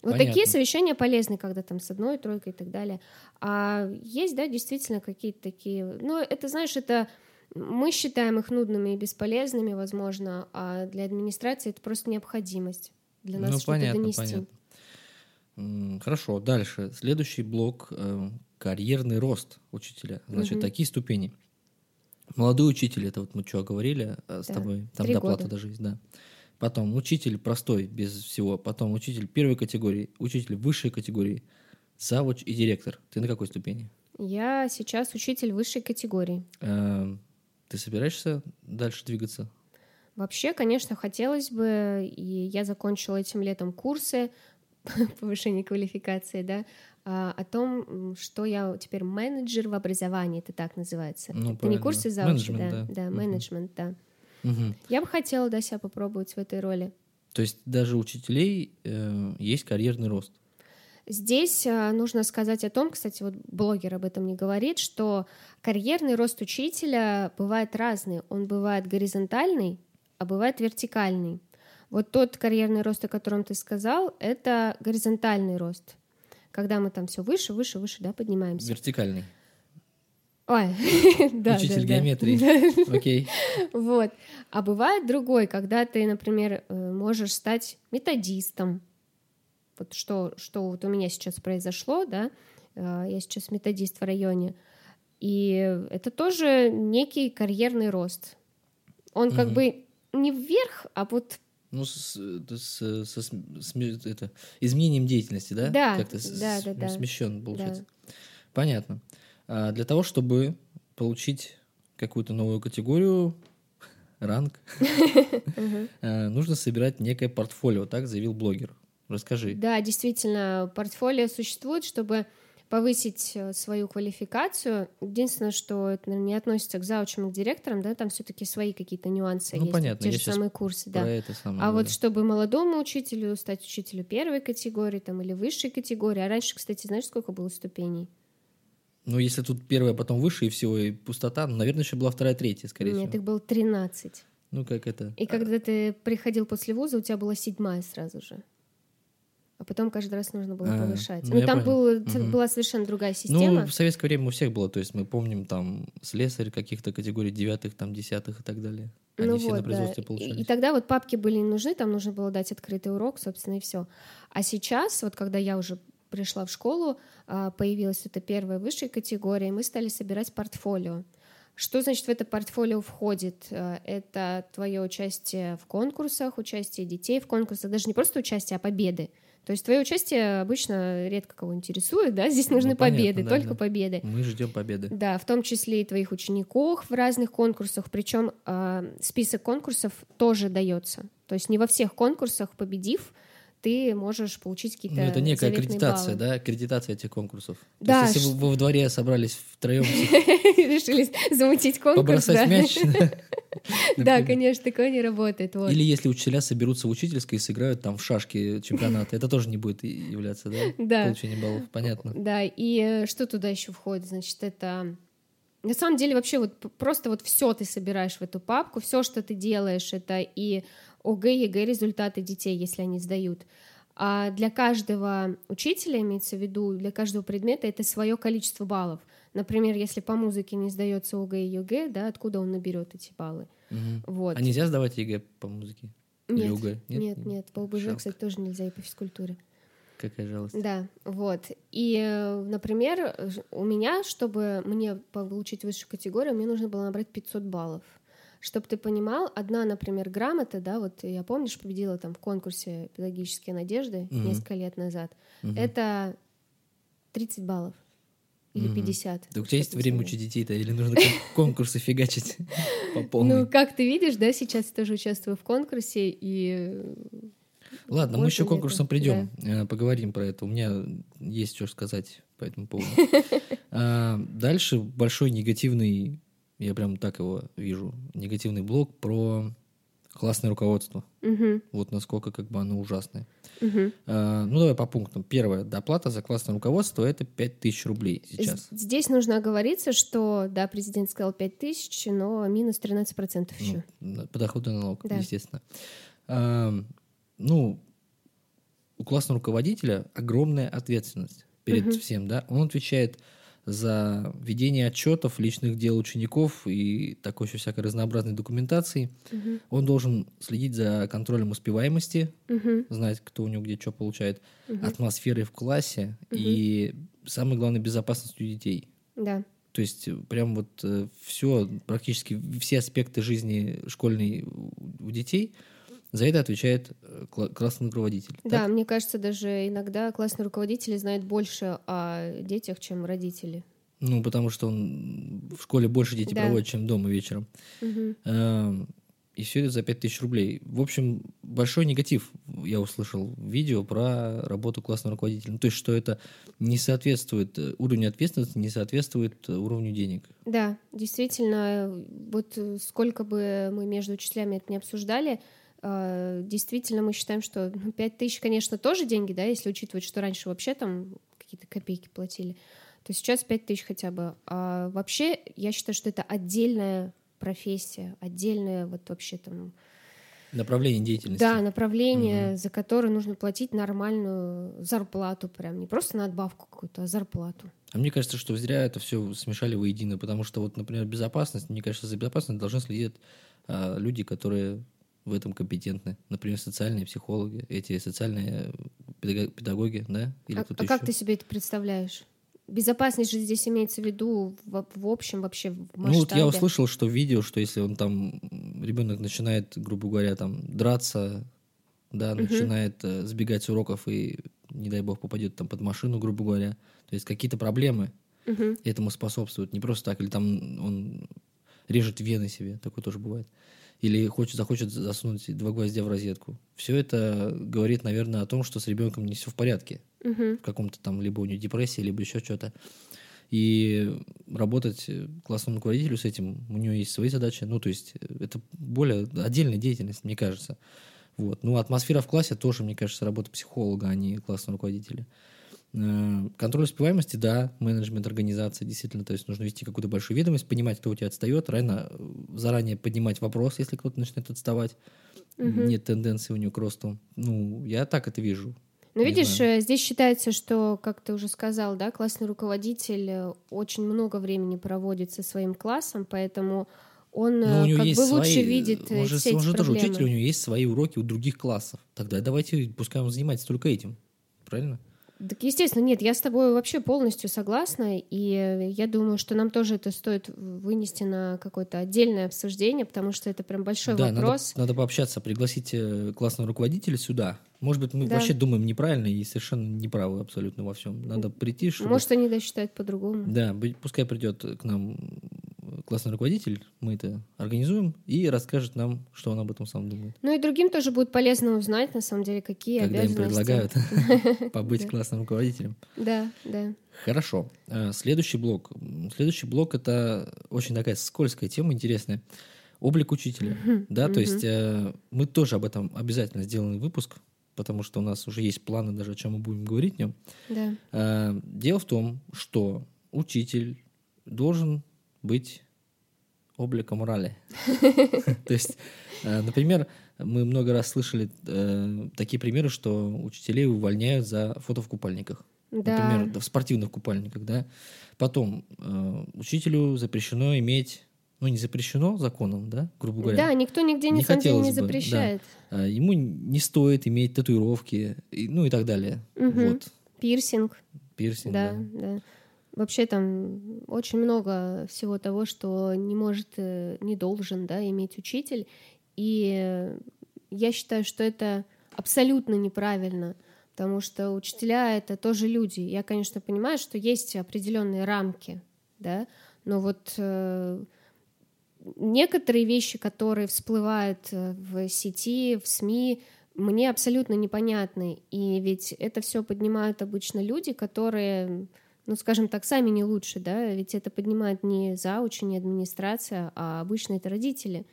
Вот Понятно. такие совещания полезны, когда там с одной тройкой и так далее. А есть, да, действительно какие-то такие... Но это, знаешь, это мы считаем их нудными и бесполезными, возможно, а для администрации это просто необходимость для нас ну, что-то понятно, донести. понятно. Хорошо, дальше. Следующий блок э, карьерный рост учителя. Значит, Мгм. такие ступени. Молодой учитель, это вот мы что говорили э, с Да, тобой, там три доплата года. даже есть, да. Потом учитель простой, без всего. Потом учитель первой категории, учитель высшей категории, завуч и директор. Ты на какой ступени? Я сейчас учитель высшей категории. Э, Ты собираешься дальше двигаться? Вообще, конечно, хотелось бы, и я закончила этим летом курсы (laughs) повышения квалификации, да, а, о том, что я теперь менеджер в образовании, это так называется. Ну, это не курсы Менеджмент, да, да. да, менеджмент, да. Мгм. Я бы хотела, да, себя попробовать в этой роли. То есть даже у учителей э, есть карьерный рост. Здесь а, нужно сказать о том, кстати, вот блогер об этом не говорит, что карьерный рост учителя бывает разный. Он бывает горизонтальный, а бывает вертикальный. Вот тот карьерный рост, о котором ты сказал, это горизонтальный рост. Когда мы там все выше, выше, выше, да, поднимаемся. Вертикальный. Ой, (laughs) да, Учитель да, да. геометрии. (laughs) Окей. Вот. А бывает другой, когда ты, например, э, можешь стать методистом. Вот что, что вот у меня сейчас произошло, да, э, я сейчас методист в районе, и это тоже некий карьерный рост. Он как Мгм. бы не вверх, а вот Ну, с, это с- со см- сме- это, изменением деятельности, да? Да, Как-то с- да, с- да, да. смещен получается. Понятно. А для того, чтобы получить какую-то новую категорию, ранг, (laughs) э, нужно собирать некое портфолио, так заявил блогер. Расскажи. Да, действительно, портфолио существует, чтобы повысить э, свою квалификацию. Единственное, что это наверное, не относится к заучам и к директорам, да, там все-таки свои какие-то нюансы Ну, есть. понятно, Те же самые курсы, да. Это самое. А вот говорю. чтобы молодому учителю стать учителю первой категории там, или высшей категории, а раньше, кстати, знаешь, сколько было ступеней? Ну, если тут первая, потом выше и всего, и пустота, ну, наверное, еще была вторая, третья, скорее Нет, всего. их было 13. Ну, как это? И когда ты приходил после вуза, у тебя была седьмая сразу же. А потом каждый раз нужно было А, повышать. ну, Ну, там был- Мгм. была совершенно другая система. Ну, в советское время у всех было, то есть мы помним там слесарь каких-то категорий девятых, там десятых и так далее. Они Ну все на вот, да. производстве И, получались. и тогда вот папки были не нужны, там нужно было дать открытый урок, собственно, и все. А сейчас, вот когда я уже пришла в школу, а, появилась эта первая высшая категория, и мы стали собирать портфолио. Что значит в это портфолио входит? Э, Это твое участие в конкурсах, участие детей в конкурсах, даже не просто участие, а победы. То есть твое участие обычно редко кого интересует, да? Здесь нужны Ну, понятно, победы, да, только да. победы. Мы ждем победы. Да, в том числе и твоих учеников в разных конкурсах. Причем список конкурсов тоже дается. То есть не во всех конкурсах победив, ты можешь получить Ну, какие-то это некая аккредитация, баллы. да, аккредитация этих конкурсов. То Да, есть, если ш- вы во дворе собрались втроем (laughs) Решили замутить конкурс, побросать мяч, (laughs) да, конечно, такое не работает. Или если учителя соберутся в учительской и сыграют там в шашки чемпионаты, это тоже не будет являться, да, (laughs) Да. получение баллов, понятно. Да, и э, что туда еще входит? Значит, это на самом деле вообще вот просто вот все ты собираешь в эту папку, все, что ты делаешь, это и ОГЭ, ЕГЭ результаты детей, если они сдают. А для каждого учителя, имеется в виду, для каждого предмета это свое количество баллов. Например, если по музыке не сдается ОГЭ и ЕГЭ, да, откуда он наберет эти баллы? Мгм. Вот. А нельзя сдавать ЕГЭ по музыке? Или Нет, нет, нет, по ОБЖ, Жалко. кстати, тоже нельзя и по физкультуре. Какая жалость. Да, вот. И, э, например, у меня, чтобы мне получить высшую категорию, мне нужно было набрать 500 баллов. Чтобы ты понимал, одна, например, грамота, да, вот я, помнишь, победила там в конкурсе «Педагогические надежды» Мгм. несколько лет назад. Мгм. Это 30 баллов или Мгм. 50. Да у тебя есть время учить детей-то, или нужно кон- (laughs) конкурсы фигачить (laughs) по Ну, полной? как ты видишь, да, сейчас я тоже участвую в конкурсе, и... э, Ладно, мы еще конкурсом придем, э, поговорим про это. У меня есть что сказать по этому поводу. (laughs) А, Дальше большой негативный, я прям так его вижу, негативный блок про классное руководство. Мгм, Вот насколько как бы оно ужасное. мгм. А, Ну, давай по пунктам. Первое. Доплата за классное руководство – это 5000 рублей сейчас. Здесь нужно оговориться, что, да, президент сказал 5 тысяч, но минус 13% Ну, еще. на- подоходный налог, Да. естественно. А, Ну, у классного руководителя огромная ответственность перед Мгм. всем, да. Он отвечает за ведение отчетов, личных дел учеников и такой еще всякой разнообразной документации. Мгм. Он должен следить за контролем успеваемости, Мгм. знать, кто у него где что получает, Мгм. атмосферой в классе и, самое главное, безопасностью детей. Да. То есть э, прям вот все, практически все аспекты жизни школьной у детей, за это отвечает э, кла- классный руководитель. Да, Так? мне кажется, даже иногда классные руководители знают больше о детях, чем родители. Ну, потому что он в школе больше дети Да. проводят, чем дома вечером. Эм, И все это за 5000 рублей. В общем, большой негатив я услышал в видео про работу классного руководителя. Ну, то есть, что это не соответствует, э, уровню ответственности не соответствует э, уровню денег. Да, действительно, вот сколько бы мы между учителями это не обсуждали, действительно мы считаем, что ну, 5 тысяч, конечно, тоже деньги, да, если учитывать, что раньше вообще там какие-то копейки платили, то сейчас 5 тысяч хотя бы. А вообще, я считаю, что это отдельная профессия, отдельная вот вообще там Направление деятельности. Да, направление, за которое нужно платить нормальную зарплату, прям не просто надбавку какую-то, а зарплату. А мне кажется, что зря это все смешали воедино, потому что вот, например, безопасность, мне кажется, за безопасность должны следить а, люди, которые в этом компетентны. Например, социальные психологи, эти социальные педага- педагоги, да? Или А, а как еще. ты себе это представляешь? Безопасность же здесь имеется в виду в, в общем вообще в Ну вот я масштабе. услышал, что видео, что если он там, ребенок начинает, грубо говоря, там драться, да, начинает э, сбегать с уроков и, не дай бог, попадет там под машину, грубо говоря, то есть какие-то проблемы Мгм. этому способствуют. Не просто так, или там он режет вены себе, такое тоже бывает. Или хочет, захочет засунуть два гвоздя в розетку. Все это говорит, наверное, о том, что с ребенком не все в порядке. Мгм. В каком-то там, либо у него депрессия, либо еще что-то. И работать классному руководителю с этим, у него есть свои задачи. Ну, то есть, э, это более отдельная деятельность, мне кажется. Вот. Ну, атмосфера в классе тоже, мне кажется, работа психолога, а не классного руководителя. Э, Контроль успеваемости, да, менеджмент организации, действительно, то есть нужно вести какую-то большую ведомость, понимать, кто у тебя отстает, рано э, заранее поднимать вопрос, если кто-то начинает отставать, Мгм. нет тенденции у него к росту. Ну, я так это вижу. Ну, Не видишь, знаю. э, здесь считается, что, как ты уже сказал, да, классный руководитель очень много времени проводит со своим классом, поэтому он Ну, у него как есть бы лучше свои- видит э, он же, все он эти же тоже учитель, у него есть свои уроки у других классов. Тогда давайте, пускай он занимается только этим. Правильно? Так, естественно, нет, я с тобой вообще полностью согласна, и я думаю, что нам тоже это стоит вынести на какое-то отдельное обсуждение, потому что это прям большой да, вопрос. Надо, надо пообщаться, пригласить э, классного руководителя сюда. Может быть, мы Да. вообще думаем неправильно и совершенно неправы абсолютно во всем. Надо прийти, чтобы... Может, они да считают по-другому. Да, пускай придет к нам классный руководитель, мы это организуем и расскажет нам, что он об этом сам думает. Ну и другим тоже будет полезно узнать, на самом деле, какие Когда им обязанности. предлагают (laughs) побыть классным руководителем. Да, да. Хорошо. Э, Следующий блок. Следующий блок это очень такая скользкая тема, интересная. Облик учителя. Да, то есть э, мы тоже об этом обязательно сделаем выпуск, потому что у нас уже есть планы даже, о чем мы будем говорить в нем. Да. Э, Дело в том, что учитель должен быть облика морали. (laughs) То есть, э, например, мы много раз слышали э, такие примеры, что учителей увольняют за фото в купальниках. Да. Например, в спортивных купальниках, да. Потом э, учителю запрещено иметь, ну не запрещено законом, да, грубо говоря. Да, никто нигде Не деле не да. запрещает. А, Ему не стоит иметь татуировки, ну и так далее. Мгм. Вот, Пирсинг, пирсинг, да, да. да. Вообще там очень много всего того, что не может, э, не должен, да, иметь учитель. И я считаю, что это абсолютно неправильно, потому что учителя это тоже люди. Я, конечно, понимаю, что есть определенные рамки, да, но вот э, некоторые вещи, которые всплывают э, в сети, в СМИ, мне абсолютно непонятны. И ведь это все поднимают обычно люди, которые, ну, скажем так, сами не лучше, да, ведь это поднимает не зауч, не администрация, а обычно это родители,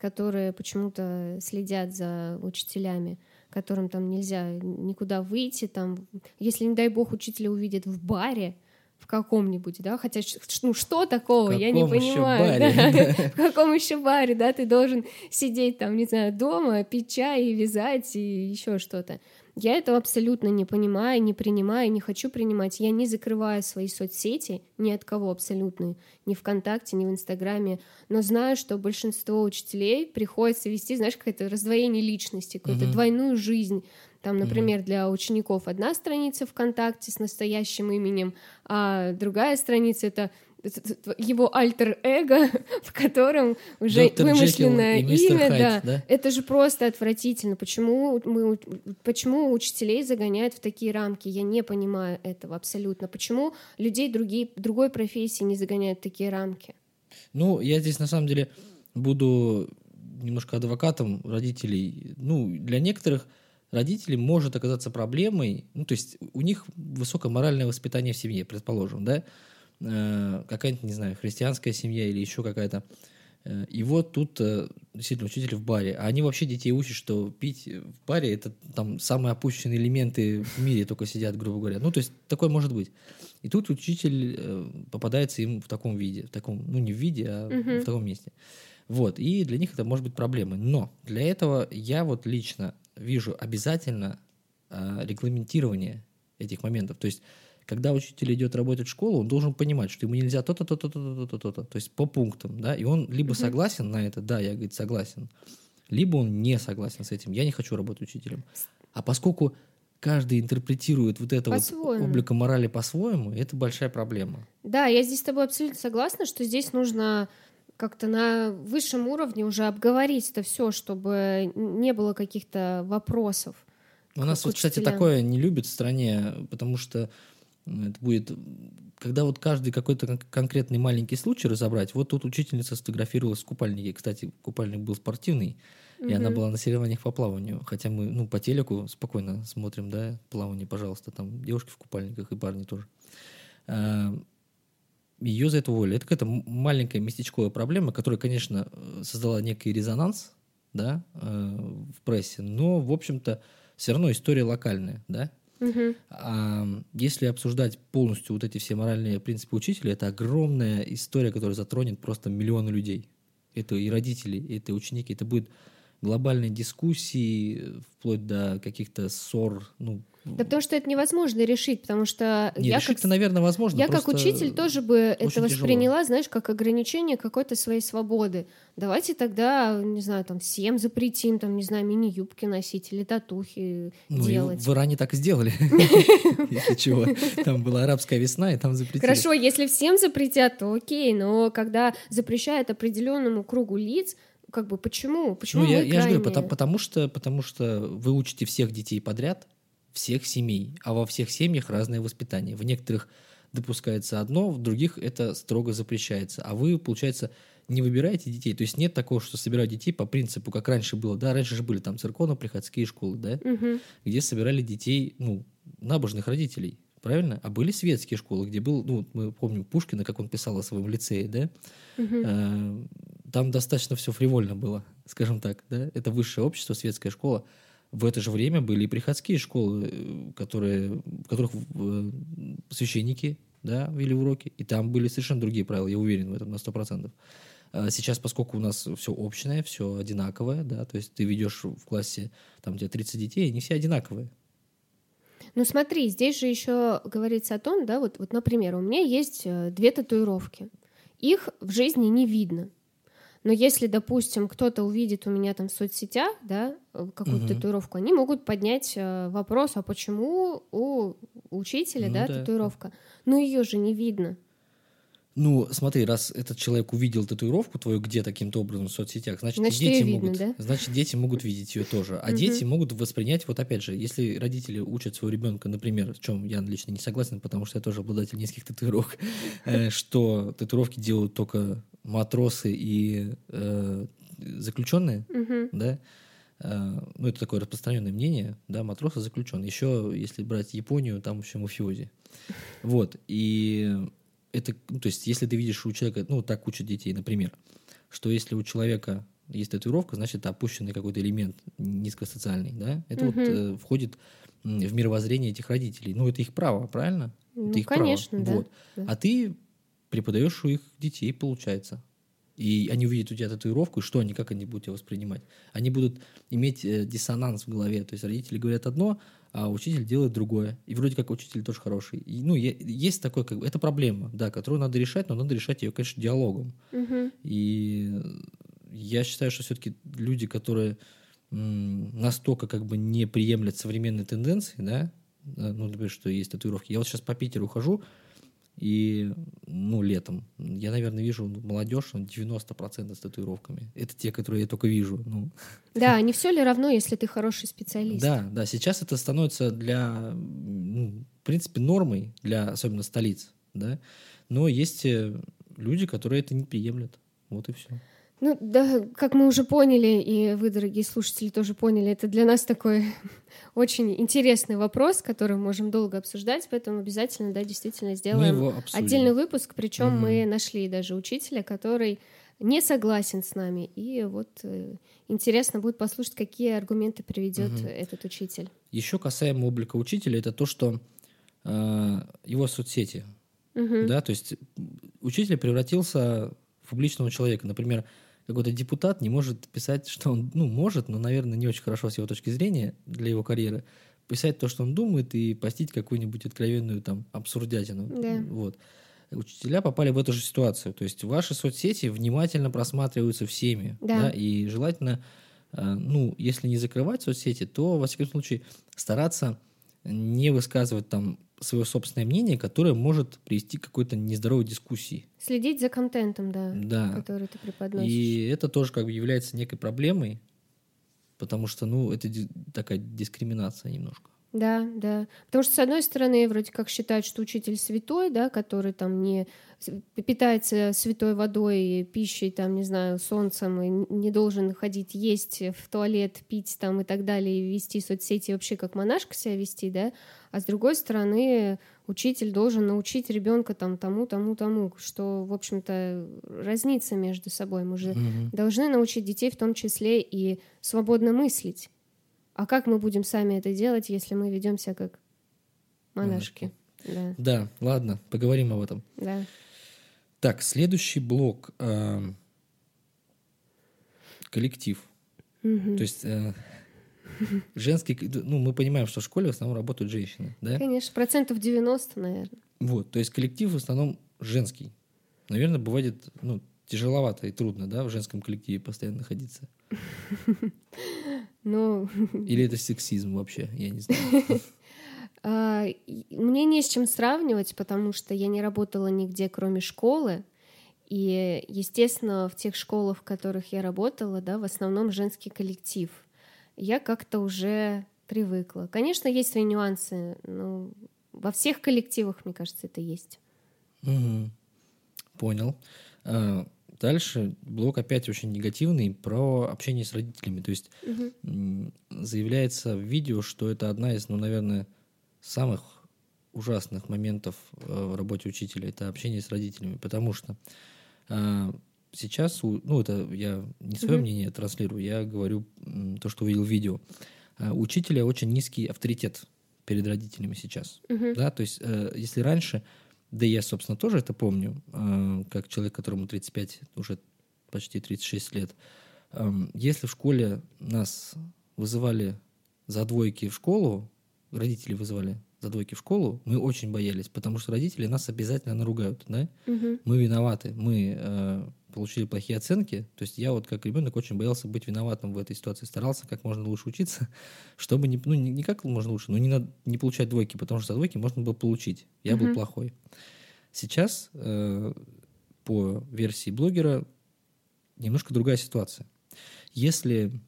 которые почему-то следят за учителями которым там нельзя никуда выйти, там, если, не дай бог, учителя увидят в баре, в каком-нибудь, да, хотя ну что такого, я не понимаю, баре? да? (laughs) в каком еще баре, да, ты должен сидеть там, не знаю, дома, пить чай и вязать и еще что-то. Я этого абсолютно не понимаю, не принимаю, не хочу принимать. Я не закрываю свои соцсети ни от кого абсолютно, ни ВКонтакте, ни в Инстаграме, но знаю, что большинство учителей приходится вести, знаешь, какое-то раздвоение личности, какую-то mm-hmm. двойную жизнь. Там, например, mm-hmm. для учеников одна страница ВКонтакте с настоящим именем, а другая страница это его альтер-эго, (laughs) в котором уже Доктор вымышленное имя, Хайд, да. да, это же просто отвратительно. Почему мы, почему учителей загоняют в такие рамки? Я не понимаю этого абсолютно. Почему людей другие, другой профессии не загоняют в такие рамки? Ну, я здесь на самом деле буду немножко адвокатом родителей. Ну, для некоторых родителей может оказаться проблемой, ну, то есть у них высокое моральное воспитание в семье, предположим, да, Э, какая-нибудь, не знаю, христианская семья или еще какая-то. Э, и вот тут э, действительно учитель в баре. А они вообще детей учат, что пить в баре это там самые опущенные элементы в мире только сидят, грубо говоря. Ну, то есть такое может быть. И тут учитель попадается им в таком виде, в таком, ну не в виде, а угу. в таком месте. Вот, и для них это может быть проблемой. Но для этого я вот лично вижу обязательно регламентирование этих моментов. То есть когда учитель идет работать в школу, он должен понимать, что ему нельзя то-то, то-то, то-то, то-то, то-то. То есть по пунктам, да, и он либо угу. согласен на это, да, я, говорит, согласен, либо он не согласен с этим, я не хочу работать учителем. А поскольку каждый интерпретирует вот это вот облико морали по-своему, это большая проблема. Да, я здесь с тобой абсолютно согласна, что здесь нужно как-то на высшем уровне уже обговорить это все, чтобы не было каких-то вопросов. У нас вот, кстати, такое не любят в стране, потому что это будет, когда вот каждый какой-то конкретный маленький случай разобрать. Вот тут учительница сфотографировалась в купальнике. Кстати, купальник был спортивный, mm-hmm. и она была на соревнованиях по плаванию. Хотя мы, ну, по телеку спокойно смотрим, да, плавание, пожалуйста, там девушки в купальниках и парни тоже. А, Ее за это уволили. Это какая-то маленькая местечковая проблема, которая, конечно, создала некий резонанс, да, э, в прессе, но, в общем-то, все равно история локальная, да, А если обсуждать полностью вот эти все моральные принципы учителя, это огромная история, которая затронет просто миллионы людей. Это и родители, это ученики, это будет глобальные дискуссии, вплоть до каких-то ссор, ну, да потому что это невозможно решить, потому что не, я как, наверное, возможно. Я как учитель тоже бы это восприняла, тяжело. знаешь, как ограничение какой-то своей свободы. Давайте тогда, не знаю, там всем запретим, там, не знаю, мини-юбки носить или татухи ну, делать. в Иране так и сделали, (laughs) если чего. Там была арабская весна, и там запретили. Хорошо, если всем запретят, то окей, но когда запрещают определенному кругу лиц, как бы почему? Почему ну, я, я же говорю, потому, потому, что, потому что вы учите всех детей подряд, всех семей, а во всех семьях разное воспитание. В некоторых допускается одно, в других это строго запрещается. А вы, получается, не выбираете детей. То есть нет такого, что собирают детей по принципу, как раньше было. Да, раньше же были там церковно-приходские школы, да, угу. где собирали детей, ну, набожных родителей. Правильно? А были светские школы, где был, ну, мы помним Пушкина, как он писал о своем лицее, да? Угу. Там достаточно все фривольно было, скажем так, да? Это высшее общество, светская школа. В это же время были и приходские школы, э, которые, в которых э, священники да, вели уроки, и там были совершенно другие правила, я уверен в этом на сто процентов. А сейчас, поскольку у нас все общее, все одинаковое, да, то есть ты ведешь в классе, там, где 30 детей, они все одинаковые. Ну смотри, здесь же еще говорится о том, да, вот, вот, например, у меня есть э, две татуировки. Их в жизни не видно. Но если, допустим, кто-то увидит у меня там в соцсетях, да, э, какую-то угу. татуировку, они могут поднять э, вопрос, а почему у учителя, ну, да, да, татуировка? Ну ее же не видно. Ну, смотри, раз этот человек увидел татуировку твою где-то каким-то образом в соцсетях, значит, значит дети видно, могут, да? значит, дети могут видеть ее тоже. А дети могут воспринять, вот опять же, если родители учат своего ребенка, например, в чем я лично не согласен, потому что я тоже обладатель нескольких татуировок, (laughs) э, что татуировки делают только матросы и э, заключенные, да, э, ну, это такое распространенное мнение, да, матросы заключенные. Еще, если брать Японию, там еще мафиози. Вот, и это, ну, то есть, если ты видишь у человека, ну, так учат детей, например, что если у человека есть татуировка, значит, это опущенный какой-то элемент низкосоциальный, да, это угу. вот э, входит в мировоззрение этих родителей. Ну, это их право, правильно? Ну, это их конечно, право. да. Вот. А ты преподаешь у их детей, получается. И они увидят у тебя татуировку, и что они, как они будут тебя воспринимать? Они будут иметь э, диссонанс в голове. То есть родители говорят одно, а учитель делает другое. И вроде как учитель тоже хороший. И, ну, есть такое, как бы, это проблема, да, которую надо решать, но надо решать ее, конечно, диалогом. Угу. И я считаю, что все-таки люди, которые настолько как бы не приемлят современные тенденции, да, ну, например, что есть татуировки. Я вот сейчас по Питеру хожу, и, ну, летом, я, наверное, вижу молодежь, 90% с татуировками. Это те, которые я только вижу. Ну. Да, не все ли равно, если ты хороший специалист? Да, да, сейчас это становится для, ну, в принципе, нормой для, особенно столиц, да. Но есть э, люди, которые это не приемлят. Вот и все. Ну да, как мы уже поняли, и вы, дорогие слушатели, тоже поняли, это для нас такой (laughs) очень интересный вопрос, который мы можем долго обсуждать, поэтому обязательно, да, действительно сделаем отдельный выпуск. Причем угу. мы нашли даже учителя, который не согласен с нами. И вот э, интересно будет послушать, какие аргументы приведет угу. этот учитель. Еще касаемо облика учителя, это то, что э, его соцсети, угу. да, то есть учитель превратился в публичного человека. Например, какой-то депутат не может писать, что он, ну, может, но, наверное, не очень хорошо с его точки зрения для его карьеры, писать то, что он думает, и постить какую-нибудь откровенную там абсурдятину. Да. Вот. Учителя попали в эту же ситуацию. То есть ваши соцсети внимательно просматриваются всеми. Да. Да, и желательно, э, ну, если не закрывать соцсети, то, во всяком случае, стараться не высказывать там свое собственное мнение, которое может привести к какой-то нездоровой дискуссии. Следить за контентом, да, да. который ты преподносишь. И это тоже как бы является некой проблемой, потому что, ну, это такая дискриминация немножко. Да, да. Потому что, с одной стороны, вроде как считают, что учитель святой, да, который там не питается святой водой, пищей, там, не знаю, солнцем, и не должен ходить есть в туалет, пить там и так далее, и вести соцсети вообще как монашка себя вести, да. А с другой стороны, учитель должен научить ребенка там тому, тому, тому, что, в общем-то, разница между собой. Мы же mm-hmm. должны научить детей в том числе и свободно мыслить. А как мы будем сами это делать, если мы ведемся как монашки? Да. да, ладно, поговорим об этом. Да. Так, следующий блок. Э, коллектив. Угу. То есть э, (laughs) женский, ну, мы понимаем, что в школе в основном работают женщины, да? Конечно, процентов 90, наверное. Вот, то есть коллектив в основном женский. Наверное, бывает, ну, тяжеловато и трудно, да, в женском коллективе постоянно находиться. Ну... Или это сексизм вообще, я не знаю. (laughs) А, мне не с чем сравнивать, потому что я не работала нигде, кроме школы. И, естественно, в тех школах, в которых я работала, да, в основном женский коллектив. Я как-то уже привыкла. Конечно, есть свои нюансы, но во всех коллективах, мне кажется, это есть. Угу. Понял. А, Дальше блок опять очень негативный про общение с родителями. То есть угу. заявляется в видео, что это одна из, ну, наверное, самых ужасных моментов э, в работе учителя это общение с родителями, потому что э, сейчас, ну это я не свое угу. мнение транслирую, я говорю то, что увидел в видео. Э, у учителя очень низкий авторитет перед родителями сейчас, угу. да, то есть э, если раньше да я, собственно, тоже это помню, э, как человек, которому 35, уже почти 36 лет. Эм, если в школе нас вызывали за двойки в школу, родители вызывали за двойки в школу, мы очень боялись, потому что родители нас обязательно наругают, да? Угу. Мы виноваты, мы э, получили плохие оценки. То есть я вот как ребенок очень боялся быть виноватым в этой ситуации, старался как можно лучше учиться, (laughs) чтобы не, ну не, не как можно лучше, но не надо не получать двойки, потому что за двойки можно было получить. Я угу. был плохой. Сейчас э, по версии блогера немножко другая ситуация. Если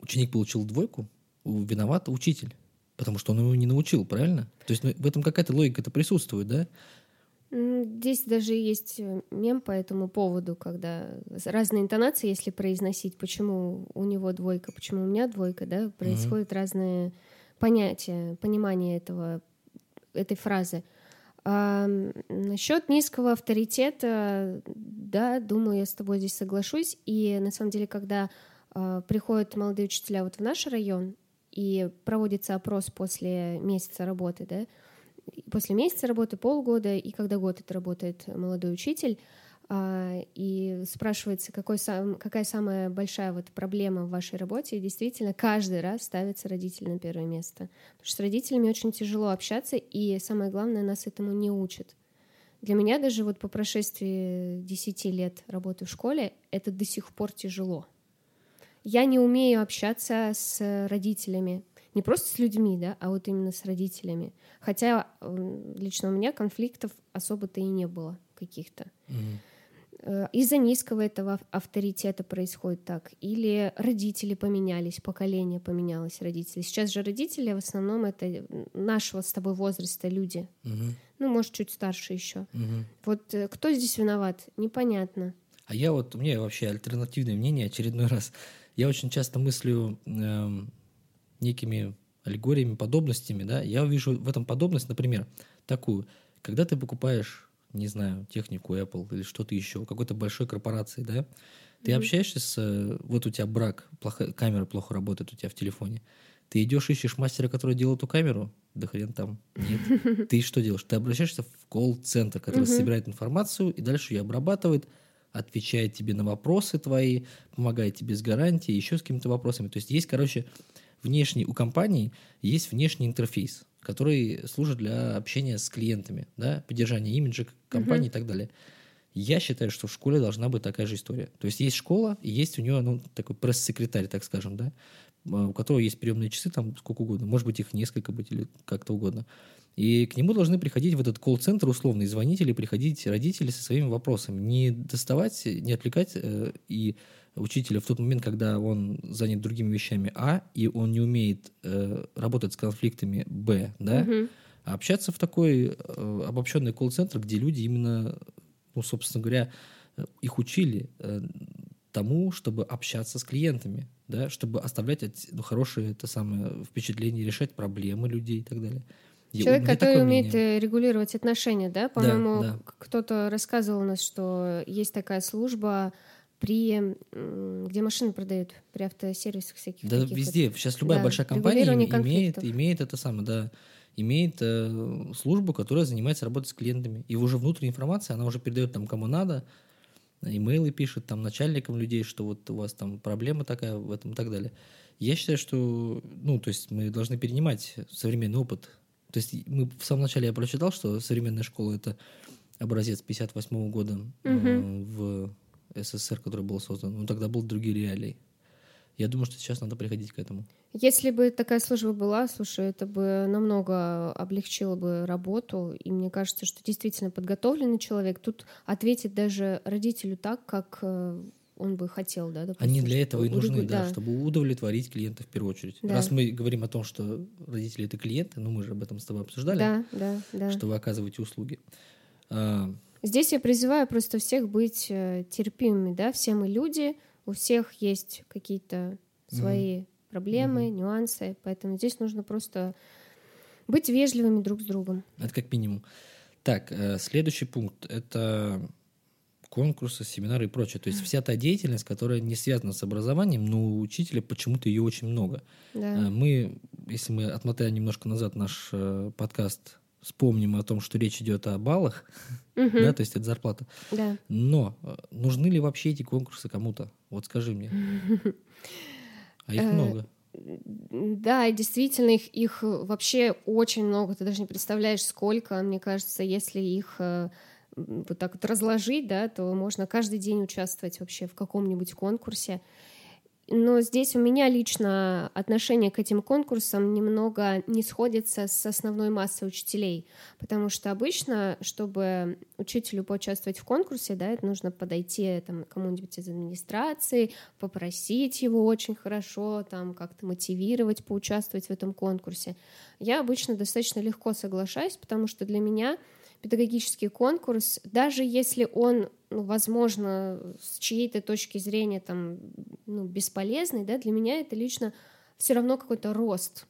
ученик получил двойку, виноват учитель потому что он его не научил, правильно? То есть ну, в этом какая-то логика-то присутствует, да? Здесь даже есть э, мем по этому поводу, когда разные интонации, если произносить, почему у него двойка, почему у меня двойка, да, происходят mm-hmm. разные понятия, понимание этого, этой фразы. А насчет низкого авторитета, да, думаю, я с тобой здесь соглашусь. И на самом деле, когда а, приходят молодые учителя вот в наш район, и проводится опрос после месяца работы, да, после месяца работы, полгода, и когда год это работает молодой учитель, а, и спрашивается, какой сам, какая самая большая вот проблема в вашей работе, и действительно каждый раз ставится родитель на первое место. Потому что с родителями очень тяжело общаться, и самое главное, нас этому не учат. Для меня даже вот по прошествии 10 лет работы в школе это до сих пор тяжело. Я не умею общаться с родителями, не просто с людьми, да, а вот именно с родителями. Хотя лично у меня конфликтов особо-то и не было каких-то. Mm-hmm. Из-за низкого этого авторитета происходит так. Или родители поменялись, поколение поменялось родители. Сейчас же родители в основном это нашего с тобой возраста люди. Mm-hmm. Ну, может, чуть старше еще. Mm-hmm. Вот э, кто здесь виноват? Непонятно. А я вот, у меня вообще альтернативное мнение очередной раз. Я очень часто мыслю эм, некими аллегориями, подобностями, да, я вижу в этом подобность, например, такую, когда ты покупаешь, не знаю, технику Apple или что-то еще, какой-то большой корпорации, да, ты mm-hmm. общаешься с, вот у тебя брак, плохо, камера плохо работает у тебя в телефоне, ты идешь, ищешь мастера, который делает эту камеру, да хрен там, нет. (laughs) Ты что делаешь? Ты обращаешься в колл-центр, который собирает информацию и дальше ее обрабатывает, отвечает тебе на вопросы твои, помогает тебе с гарантией, еще с какими-то вопросами. То есть есть, короче, внешний, у компании есть внешний интерфейс, который служит для общения с клиентами, да, поддержания имиджа компании uh-huh. и так далее. Я считаю, что в школе должна быть такая же история. То есть есть школа, и есть у нее ну, такой пресс-секретарь, так скажем, да, у которого есть приемные часы, там сколько угодно, может быть, их несколько быть или как-то угодно. И к нему должны приходить в этот колл-центр условно, и звонить или приходить родители со своими вопросами. Не доставать, не отвлекать э, и учителя в тот момент, когда он занят другими вещами, а, и он не умеет э, работать с конфликтами, б, да, угу. а общаться в такой э, обобщенный колл-центр, где люди именно, ну, собственно говоря, их учили э, тому, чтобы общаться с клиентами, да, чтобы оставлять ну, хорошее это самое впечатление, решать проблемы людей и так далее. Человек, который умеет мнение. регулировать отношения, да? По-моему, да, да. кто-то рассказывал у нас, что есть такая служба при где машины продают, при автосервисах всяких. Да, везде. Вот. Сейчас любая да, большая компания имеет, имеет это самое, да, имеет э, службу, которая занимается работой с клиентами. И уже внутренняя информация, она уже передает там кому надо, имейлы пишет там начальникам людей, что вот у вас там проблема такая в этом и так далее. Я считаю, что, ну, то есть мы должны перенимать современный опыт. То есть мы в самом начале я прочитал, что современная школа это образец 58 года угу. э, в СССР, который был создан. Но тогда был другие реалии. Я думаю, что сейчас надо приходить к этому. Если бы такая служба была, слушай, это бы намного облегчило бы работу. И мне кажется, что действительно подготовленный человек тут ответит даже родителю так, как э, он бы хотел, да, допустим, Они для этого и нужны, да, да, чтобы удовлетворить клиента в первую очередь. Да. Раз мы говорим о том, что родители это клиенты, ну мы же об этом с тобой обсуждали, да, да, да. что вы оказываете услуги. Здесь я призываю просто всех быть э, терпимыми, да, все мы люди, у всех есть какие-то свои mm проблемы, mm нюансы, поэтому здесь нужно просто быть вежливыми друг с другом. Это как минимум. Так, э, следующий пункт — это конкурсы, семинары и прочее. То есть вся та деятельность, которая не связана с образованием, но у учителя почему-то ее очень много. Да. Э, мы, если мы отмотаем немножко назад наш подкаст вспомним о том, что речь идет о баллах, угу. да, то есть это зарплата. Да. Но э, нужны ли вообще эти конкурсы кому-то? Вот скажи мне. А их э, много. Да, действительно, их, их вообще очень много. Ты даже не представляешь, сколько. Мне кажется, если их э, вот так вот разложить, да, то можно каждый день участвовать вообще в каком-нибудь конкурсе. Но здесь у меня лично отношение к этим конкурсам немного не сходится с основной массой учителей, потому что обычно, чтобы учителю поучаствовать в конкурсе, да, это нужно подойти там, кому-нибудь из администрации, попросить его очень хорошо, там как-то мотивировать поучаствовать в этом конкурсе. Я обычно достаточно легко соглашаюсь, потому что для меня педагогический конкурс, даже если он, ну, возможно, с чьей-то точки зрения там, ну, бесполезный, да, для меня это лично все равно какой-то рост.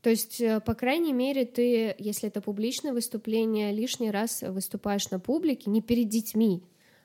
То есть, э, по крайней мере, ты, если это публичное выступление, лишний раз выступаешь на публике не перед детьми,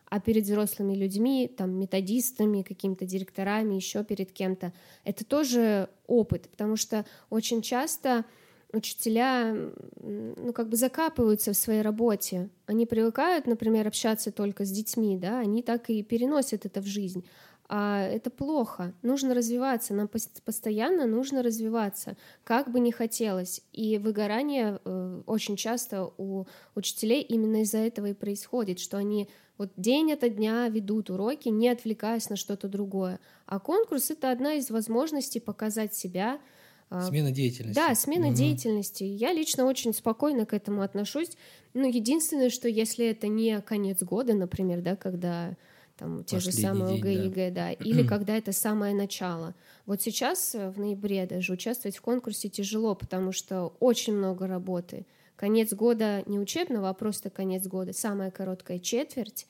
а перед взрослыми людьми, там, методистами, какими-то директорами, еще перед кем-то. Это тоже опыт, потому что очень часто учителя, ну, как бы закапываются в своей работе. Они привыкают, например, общаться только с детьми, да, они так и переносят это в жизнь. А это плохо. Нужно развиваться. Нам постоянно нужно развиваться, как бы ни хотелось. И выгорание э, очень часто у учителей именно из-за этого и происходит, что они вот день ото дня ведут уроки, не отвлекаясь на что-то другое. А конкурс — это одна из возможностей показать себя, Смена деятельности. Да, смена угу. деятельности. Я лично очень спокойно к этому отношусь. Ну, единственное, что если это не конец года, например, да, когда там те Последний же самые ОГЭ, да. ЕГЭ, да, (clears throat) или когда это самое начало. Вот сейчас, э, в ноябре даже, участвовать в конкурсе тяжело, потому что очень много работы. Конец года не учебного, а просто конец года, самая короткая четверть,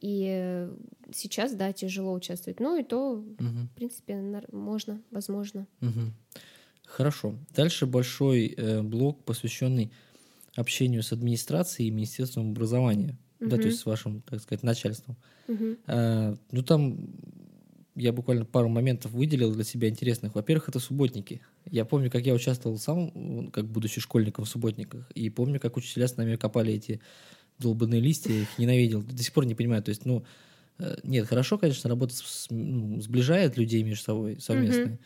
и э, сейчас, да, тяжело участвовать. Ну и то, угу. в принципе, можно, возможно. Угу. Хорошо. Дальше большой э, блок, посвященный общению с администрацией и Министерством образования, угу. да, то есть с вашим, так сказать, начальством. Угу. Э, ну там я буквально пару моментов выделил для себя интересных. Во-первых, это субботники. Я помню, как я участвовал сам, как будучи школьником в субботниках, и помню, как учителя с нами копали эти долбанные листья, я их ненавидел. До сих пор не понимаю. То есть, ну, э, нет, хорошо, конечно, работа с, ну, сближает людей между собой совместно, mm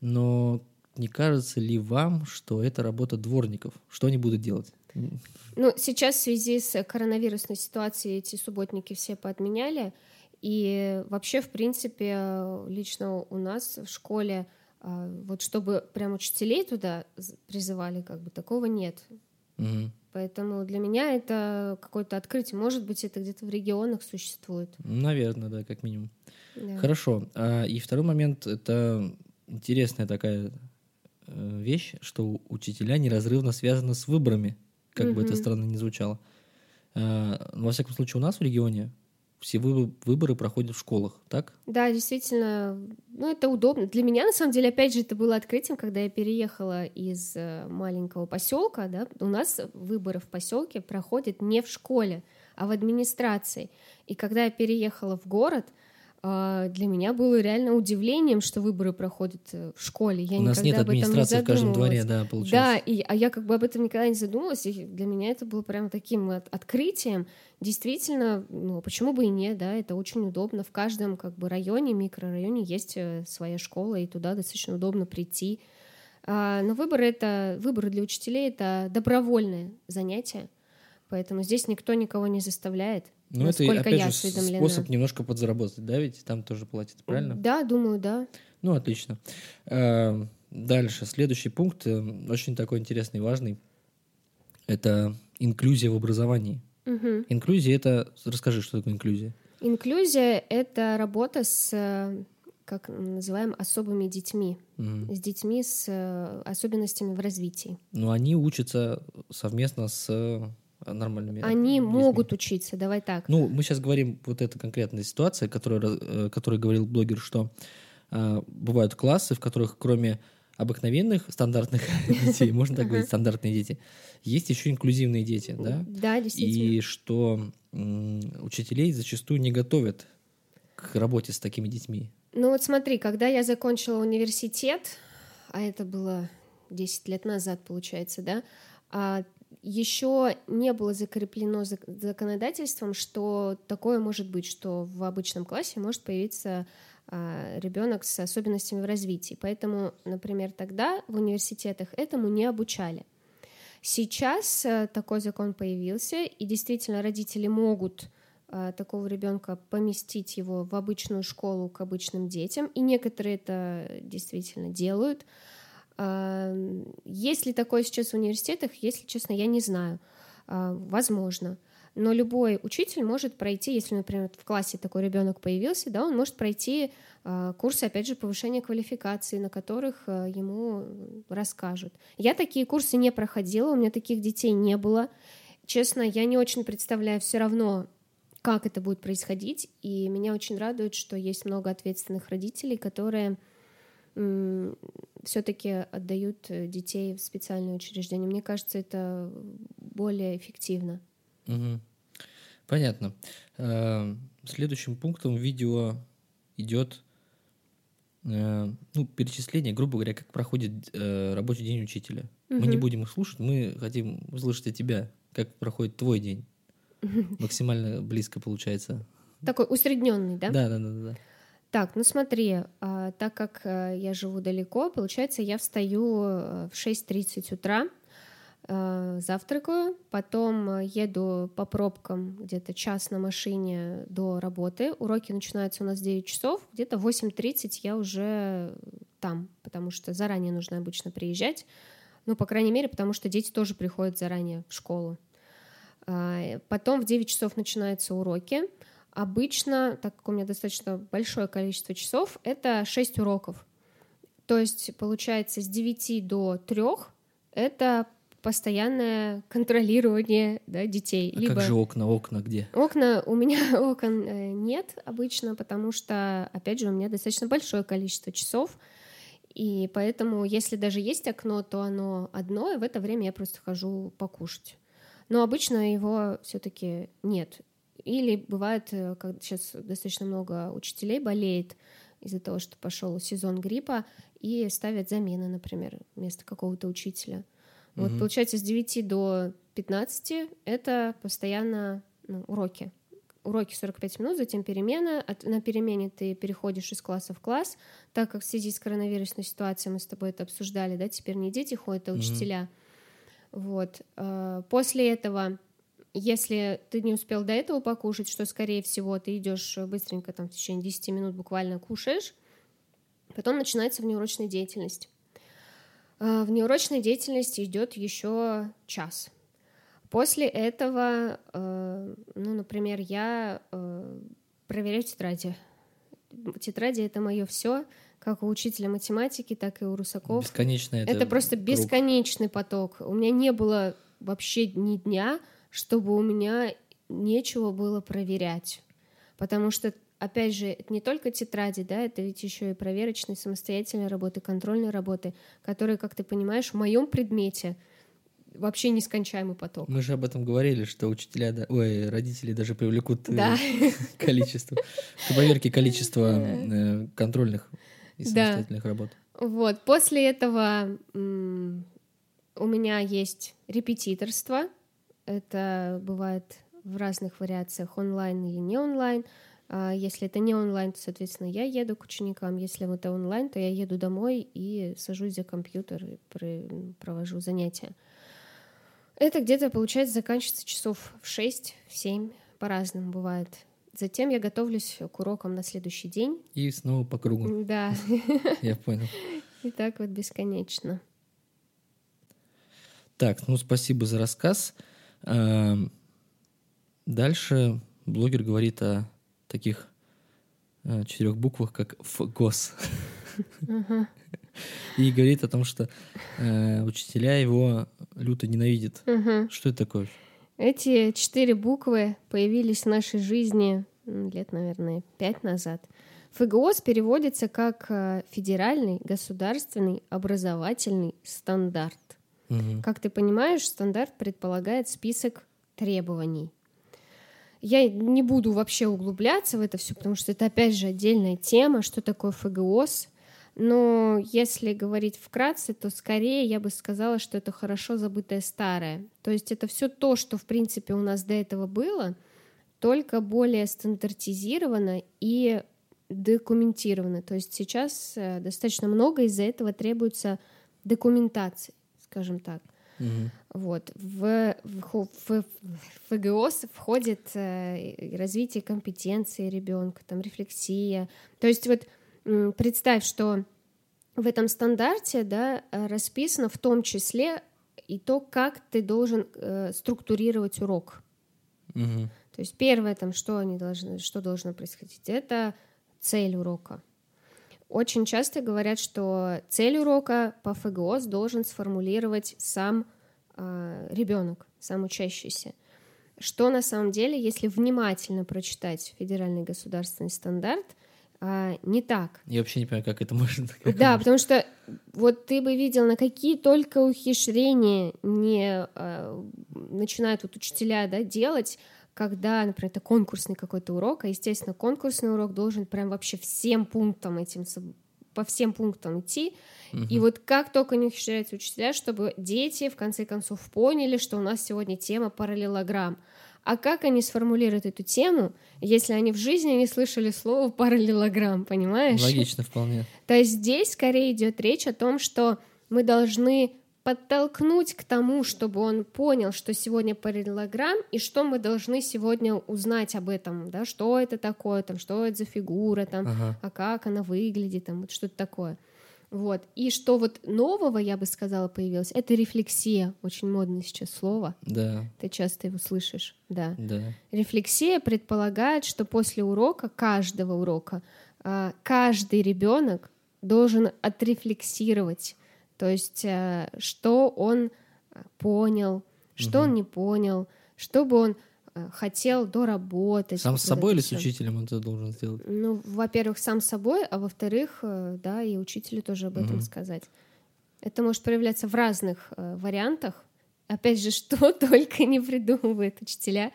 но не кажется ли вам, что это работа дворников? Что они будут делать? Ну, сейчас в связи с коронавирусной ситуацией эти субботники все поотменяли. И вообще, в принципе, лично у нас в школе, а, вот чтобы прям учителей туда призывали, как бы такого нет. Угу. Поэтому для меня это какое-то открытие. Может быть, это где-то в регионах существует. Наверное, да, как минимум. Да. Хорошо. А, и второй момент это интересная такая вещь, что учителя неразрывно связаны с выборами, как угу. бы это странно ни звучало. Э, во всяком случае, у нас в регионе все выборы проходят в школах, так? Да, действительно, ну это удобно. Для меня, на самом деле, опять же, это было открытием, когда я переехала из э, маленького поселка, да, у нас выборы в поселке проходят не в школе, а в администрации. И когда я переехала в город, для меня было реально удивлением, что выборы проходят э, в школе. Я У нас нет администрации в каждом дворе, да, получается. Да, и, а я как бы об этом никогда не задумывалась, и для меня это было прям таким от, открытием. Действительно, ну, почему бы и нет, да, это очень удобно. В каждом как бы районе, микрорайоне есть э, своя школа, и туда достаточно удобно прийти. А, но выборы — это, выборы для учителей — это добровольное занятие, поэтому здесь никто никого не заставляет. Ну, это, опять я же, способ немножко подзаработать, да, ведь там тоже платят, правильно? Да, думаю, да. Ну, отлично. Эм, дальше, следующий пункт, э, очень такой интересный, важный. Это инклюзия в образовании. Угу. Инклюзия — это... Расскажи, что такое инклюзия. Инклюзия — это работа с э, как называем особыми детьми, угу. с детьми с э, особенностями в развитии. Ну, они учатся совместно с нормальными. Они людьми. могут учиться, давай так. Ну, мы сейчас говорим вот эта конкретная ситуация, которая, э, которой говорил блогер, что э, бывают классы, в которых кроме обыкновенных стандартных (laughs) детей, можно так говорить, стандартные дети, есть еще инклюзивные дети, да? Да, действительно. И что учителей зачастую не готовят к работе с такими детьми. Ну вот смотри, когда я закончила университет, а это было 10 лет назад, получается, да, а еще не было закреплено законодательством, что такое может быть, что в обычном классе может появиться а, ребенок с особенностями в развитии. Поэтому, например, тогда в университетах этому не обучали. Сейчас а, такой закон появился, и действительно родители могут а, такого ребенка поместить его в обычную школу к обычным детям, и некоторые это действительно делают. Есть ли такое сейчас в университетах, если честно, я не знаю. А, возможно. Но любой учитель может пройти, если, например, в классе такой ребенок появился, да, он может пройти а, курсы, опять же, повышения квалификации, на которых а, ему расскажут. Я такие курсы не проходила, у меня таких детей не было. Честно, я не очень представляю все равно, как это будет происходить, и меня очень радует, что есть много ответственных родителей, которые все-таки отдают э, детей в специальные учреждения. Мне кажется, это более эффективно. Угу. Понятно. Э, следующим пунктом видео идет э, ну, перечисление, грубо говоря, как проходит рабочий день учителя. Мы не будем их слушать, мы хотим услышать от тебя, как проходит твой день. (laughs) Максимально близко получается. Такой усредненный, да? Да, да, да, да. Так, ну смотри, а, так как а, я живу далеко, получается, я встаю а, в 6.30 утра, а, завтракаю, потом еду по пробкам где-то час на машине до работы. Уроки начинаются у нас в 9 часов, где-то в 8.30 я уже там, потому что заранее нужно обычно приезжать. Ну, по крайней мере, потому что дети тоже приходят заранее в школу. А, потом в 9 часов начинаются уроки. Обычно, так как у меня достаточно большое количество часов, это 6 уроков. То есть, получается, с 9 до 3 это постоянное контролирование да, детей. А Либо... как же окна? Окна где? Окна, у меня (laughs) окон э, нет обычно, потому что, опять же, у меня достаточно большое количество часов, и поэтому, если даже есть окно, то оно одно, и в это время я просто хожу покушать. Но обычно его все-таки нет. Или бывает, э, как сейчас достаточно много учителей болеет из-за того, что пошел сезон гриппа, и ставят замены, например, вместо какого-то учителя. Вот угу. получается с 9 до 15 это постоянно ну, уроки. Уроки 45 минут, затем перемена. От, на перемене ты переходишь из класса в класс, так как в связи с коронавирусной ситуацией мы с тобой это обсуждали, да, теперь не дети ходят, а учителя. Угу. Вот. Э, после этого если ты не успел до этого покушать, что, скорее всего, ты идешь быстренько, там, в течение 10 минут буквально кушаешь, потом начинается внеурочная деятельность. А, в неурочной деятельности идет еще час. После этого, э, ну, например, я э, проверяю тетради. Тетради — это мое все, как у учителя математики, так и у русаков. Бесконечный это Это просто круг. бесконечный поток. У меня не было вообще ни дня, чтобы у меня нечего было проверять. Потому что, опять же, это не только тетради, да, это ведь еще и проверочные, самостоятельные работы, контрольные работы, которые, как ты понимаешь, в моем предмете вообще нескончаемый поток. Мы же об этом говорили, что учителя, да, ой, родители даже привлекут э, да. (laughs) количество, к проверке количества э, контрольных и самостоятельных да. работ. Вот, после этого у меня есть репетиторство, это бывает в разных вариациях, онлайн или не онлайн. А если это не онлайн, то, соответственно, я еду к ученикам. Если это онлайн, то я еду домой и сажусь за компьютер и провожу занятия. Это где-то, получается, заканчивается часов в 6, в 7, по-разному бывает. Затем я готовлюсь к урокам на следующий день. И снова по кругу. Да. (laughs) Я понял. И так вот бесконечно. Так, ну спасибо за рассказ. Эм, дальше блогер говорит о таких э, четырех буквах, как ФГОС. И говорит о том, что э, учителя его люто ненавидят. Что это такое? Эти четыре буквы появились в нашей жизни лет, наверное, пять назад. ФГОС переводится как э, федеральный государственный образовательный стандарт. Угу. Как ты понимаешь, стандарт предполагает список требований. Я не буду вообще углубляться в это все, потому что это опять же отдельная тема, что такое ФГОС. Но если говорить вкратце, то скорее я бы сказала, что это хорошо забытое старое. То есть это все то, что в принципе у нас до этого было, только более стандартизировано и документировано. То есть сейчас э, достаточно много из-за этого требуется документации скажем так. Угу. Вот. В, в, в, в ФГОС входит э, развитие компетенции ребенка, там рефлексия. То есть вот э, представь, что в этом стандарте да, расписано в том числе и то, как ты должен э, структурировать урок. Угу. То есть первое, там, что, они должны, что должно происходить, это цель урока. Очень часто говорят, что цель урока по ФГОС должен сформулировать сам э, а, ребенок, сам учащийся. Что на самом деле, если внимательно прочитать федеральный государственный стандарт, а, не так. Я вообще не понимаю, как это можно. Как да, потому что вот ты бы видел, на какие только ухищрения не а, начинают вот учителя да, делать, когда, например, это конкурсный какой-то урок, а, естественно, конкурсный урок должен прям вообще всем пунктам этим по всем пунктам идти. И вот как только не ухищряются учителя, чтобы дети в конце концов поняли, что у нас сегодня тема параллелограмм. А как они сформулируют эту тему, если они в жизни не слышали слово параллелограмм, понимаешь? Логично вполне. То есть здесь скорее идет речь о том, что мы должны подтолкнуть к тому, чтобы он понял, что сегодня параллелограмм, и что мы должны сегодня узнать об этом, да, что это такое, там, что это за фигура, там, Ага. а как она выглядит, там, вот что-то такое. Вот. И что вот нового, я бы сказала, появилось, это рефлексия. Очень модное сейчас слово. Да, Ты часто его слышишь, да. да. Рефлексия предполагает, что после урока, каждого урока, а, каждый ребенок должен отрефлексировать, то есть а, что он а, понял, что он не понял, что бы он а, хотел доработать. Сам с собой или с учителем он это должен сделать? Ну, во-первых, сам собой, а во-вторых, э, да, и учителю тоже об этом Мгм. сказать. Это может проявляться в разных э, вариантах. Опять же, (laughs) что только не придумывают учителя.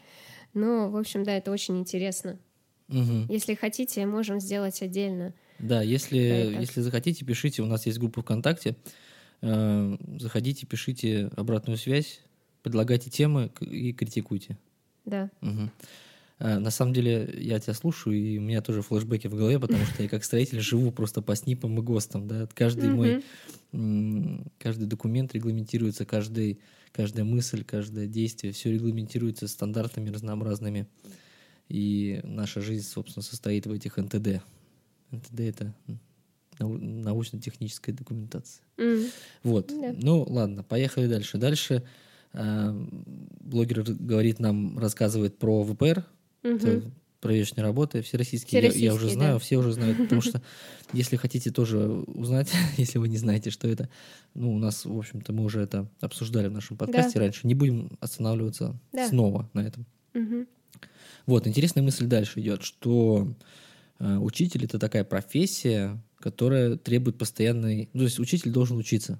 Но, в общем, да, это очень интересно. Мгм. Если хотите, можем сделать отдельно. Да, если, если захотите, пишите. У нас есть группа ВКонтакте. Э, Заходите, пишите обратную связь, предлагайте темы и критикуйте. Да. Э, На самом деле, я тебя слушаю, и у меня тоже флешбеки в голове, потому что я как строитель живу просто по СНИПам и ГОСТам. Да? Каждый мой каждый документ регламентируется, каждый, каждая мысль, каждое действие, все регламентируется стандартами разнообразными. И наша жизнь, собственно, состоит в этих НТД. НТД — это нау- научно-техническая документация. М. Вот. Да. Ну, ладно, поехали дальше. Дальше э, блогер говорит нам, рассказывает про ВПР, это Мгм. проверочные работы, все российские. Я, я уже Всероссийские, знаю, да. все уже знают, (laughs) потому что если хотите тоже узнать, (laughs) если вы не знаете, что это, ну, у нас, в общем-то, мы уже это обсуждали в нашем подкасте раньше, не будем останавливаться Да. снова на этом. Мгм. Вот, интересная мысль дальше идет, что э, учитель это такая профессия, которая требует постоянной... Ну, то есть учитель должен учиться.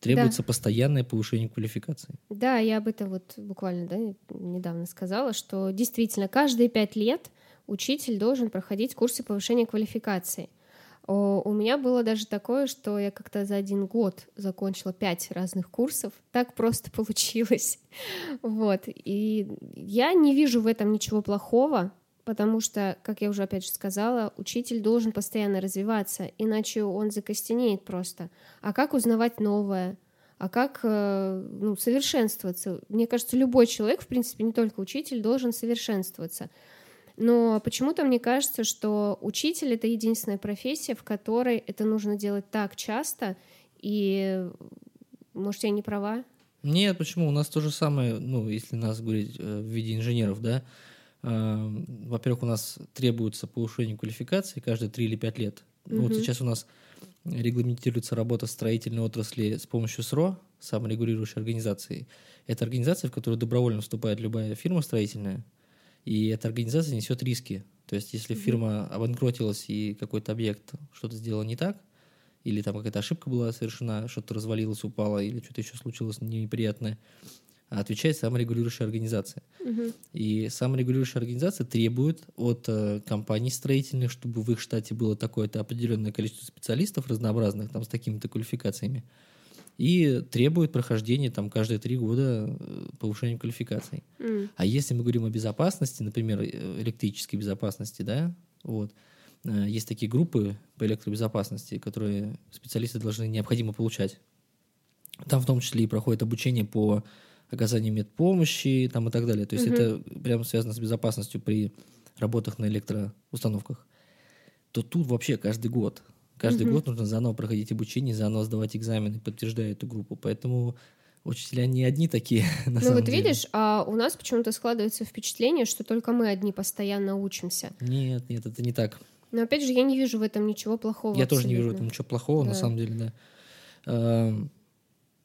Требуется постоянное повышение квалификации. Да, я об этом вот буквально да, недавно сказала, что действительно каждые пять лет учитель должен проходить курсы повышения квалификации. У меня было даже такое, что я как-то за один год закончила пять разных курсов. Так просто (laughs) получилось. Вот. И я не вижу в этом ничего плохого, потому что, как я уже опять же сказала, учитель должен постоянно развиваться, иначе он закостенеет просто. А как узнавать новое? А как э, ну, совершенствоваться? Мне кажется, любой человек, в принципе, не только учитель, должен совершенствоваться. Но почему-то мне кажется, что учитель — это единственная профессия, в которой это нужно делать так часто, и, может, я не права? Нет, почему? У нас то же самое, ну, если нас говорить э, в виде инженеров, да. Э, Во-первых, у нас требуется повышение квалификации каждые 3 или 5 лет. Ну, вот сейчас у нас регламентируется работа строительной отрасли с помощью СРО, саморегулирующей организации. Это организация, в которую добровольно вступает любая фирма строительная, и эта организация несет риски. То есть, если фирма обанкротилась и какой-то объект что-то сделал не так, или там какая-то ошибка была совершена, что-то развалилось, упало, или что-то еще случилось неприятное, отвечает саморегулирующая организация. Мгм. И саморегулирующая организация требует от э, компаний строительных, чтобы в их штате было такое-то определенное количество специалистов разнообразных, там, с такими-то квалификациями, и требует прохождения там каждые три года э, повышения квалификации. М. А если мы говорим о безопасности, например, э, электрической безопасности, да, вот, э, есть такие группы по электробезопасности, которые специалисты должны необходимо получать. Там в том числе и проходит обучение по оказанию медпомощи там, и так далее. То есть Мгм. это прямо связано с безопасностью при работах на электроустановках. То тут вообще каждый год. Каждый Мгм. год нужно заново проходить обучение, заново сдавать экзамены, подтверждая эту группу. Поэтому учителя не одни такие, (laughs) на Ну самом вот деле. видишь, а у нас почему-то складывается впечатление, что только мы одни постоянно учимся. Нет, нет, это не так. Но опять же, я не вижу в этом ничего плохого. Я тоже не вижу в абсолютно. этом ничего плохого, на Да. самом деле, да. Эм,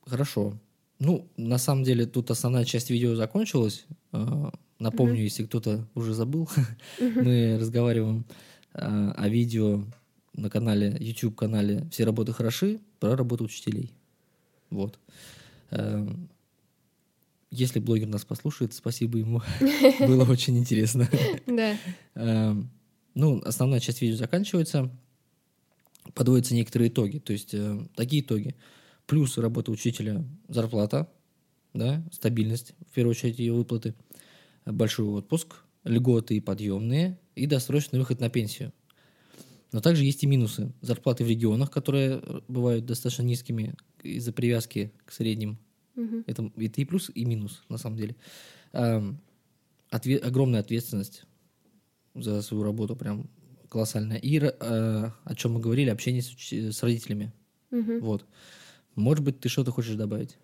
Хорошо. Ну, на самом деле, тут основная часть видео закончилась. Э, Напомню, Мгм. если кто-то уже забыл, (laughs) мы разговариваем э, о видео на канале, YouTube-канале «Все работы хороши» про работу учителей. Вот. Эм, Если блогер нас послушает, спасибо ему. (laughs) Было очень интересно. Да. Ну, основная часть видео заканчивается. подводятся некоторые итоги. То есть э, такие итоги. Плюс работа учителя, зарплата, да, стабильность, в первую очередь ее выплаты, большой отпуск, льготы и подъемные, и досрочный выход на пенсию. Но также есть и минусы. Зарплаты в регионах, которые бывают достаточно низкими из-за привязки к средним. Мгм. Это, это и плюс, и минус, на самом деле. Ам, отве- огромная ответственность за свою работу, прям колоссальная. И э, о чем мы говорили, общение с, с родителями. Мгм. Вот. Может быть, ты что-то хочешь добавить?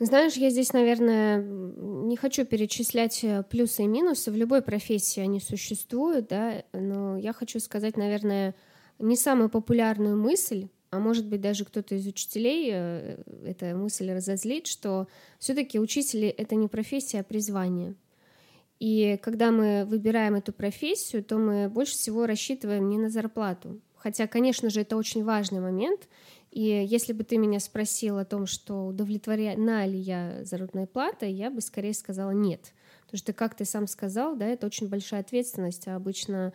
Знаешь, я здесь, наверное, не хочу перечислять э, плюсы и минусы. В любой профессии они существуют, да, но я хочу сказать, наверное, не самую популярную мысль, а может быть даже кто-то из учителей э, эта мысль разозлит, что все-таки учители это не профессия, а призвание. И когда мы выбираем эту профессию, то мы больше всего рассчитываем не на зарплату. Хотя, конечно же, это очень важный момент. И если бы ты меня спросил о том, что удовлетворена ли я заработной платой, я бы скорее сказала нет. Потому что, как ты сам сказал, да, это очень большая ответственность, а обычно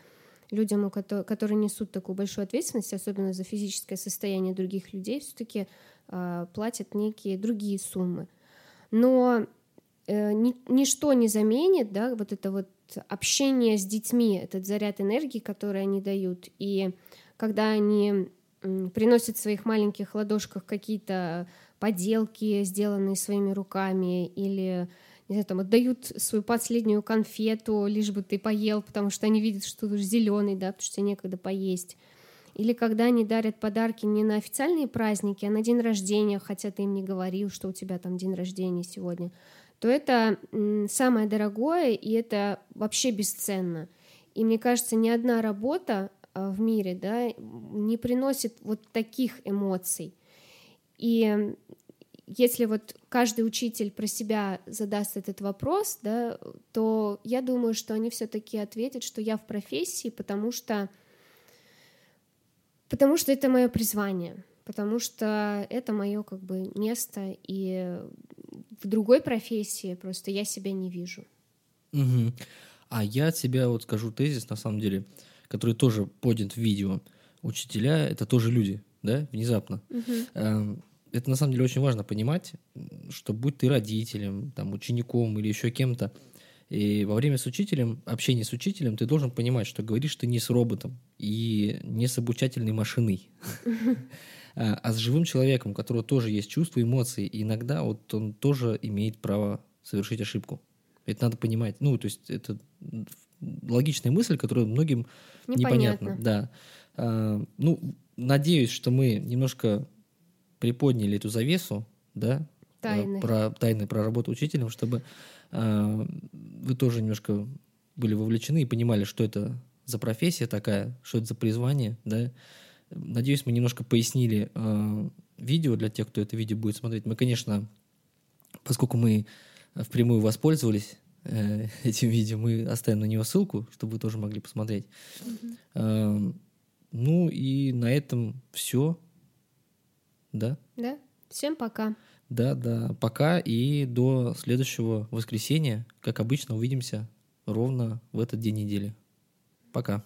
людям, которые несут такую большую ответственность, особенно за физическое состояние других людей, все-таки платят некие другие суммы. Но э, ни- ничто не заменит, да, вот это вот общение с детьми, этот заряд энергии, который они дают. И когда они м, приносят в своих маленьких ладошках какие-то поделки, сделанные своими руками, или не знаю, там отдают свою последнюю конфету, лишь бы ты поел, потому что они видят, что ты зеленый, да, потому что тебе некогда поесть. Или когда они дарят подарки не на официальные праздники, а на день рождения, хотя ты им не говорил, что у тебя там день рождения сегодня, то это самое дорогое, и это вообще бесценно. И мне кажется, ни одна работа в мире да, не приносит вот таких эмоций. И если вот каждый учитель про себя задаст этот вопрос, да, то я думаю, что они все-таки ответят, что я в профессии, потому что, потому что это мое призвание, потому что это мое как бы место, и в другой профессии просто я себя не вижу. Мгм. А я от себя вот скажу тезис, на самом деле, который тоже поднят в видео. Учителя — это тоже люди, да, внезапно. Эм, Это на самом деле очень важно понимать, что будь ты родителем, там, учеником или еще кем-то, и во время с учителем, общения с учителем, ты должен понимать, что говоришь ты не с роботом и не с обучательной машиной, а а с живым человеком, у которого тоже есть чувства, эмоции. И иногда вот он тоже имеет право совершить ошибку. Это надо понимать. Ну, то есть это логичная мысль, которая многим непонятна. Да. А, ну, надеюсь, что мы немножко приподняли эту завесу, да, э, Тайны. про тайны про работу учителем, чтобы а, вы тоже немножко были вовлечены и понимали, что это за профессия такая, что это за призвание, да. Надеюсь, мы немножко пояснили а, видео для тех, кто это видео будет смотреть. Мы, конечно, поскольку мы впрямую воспользовались э, (laughs) этим видео, мы оставим на него ссылку, чтобы вы тоже могли посмотреть. Эм, Ну и на этом все. Да? Да? Всем пока. Да, да. Пока и до следующего воскресенья. Как обычно, увидимся ровно в этот день недели. Пока.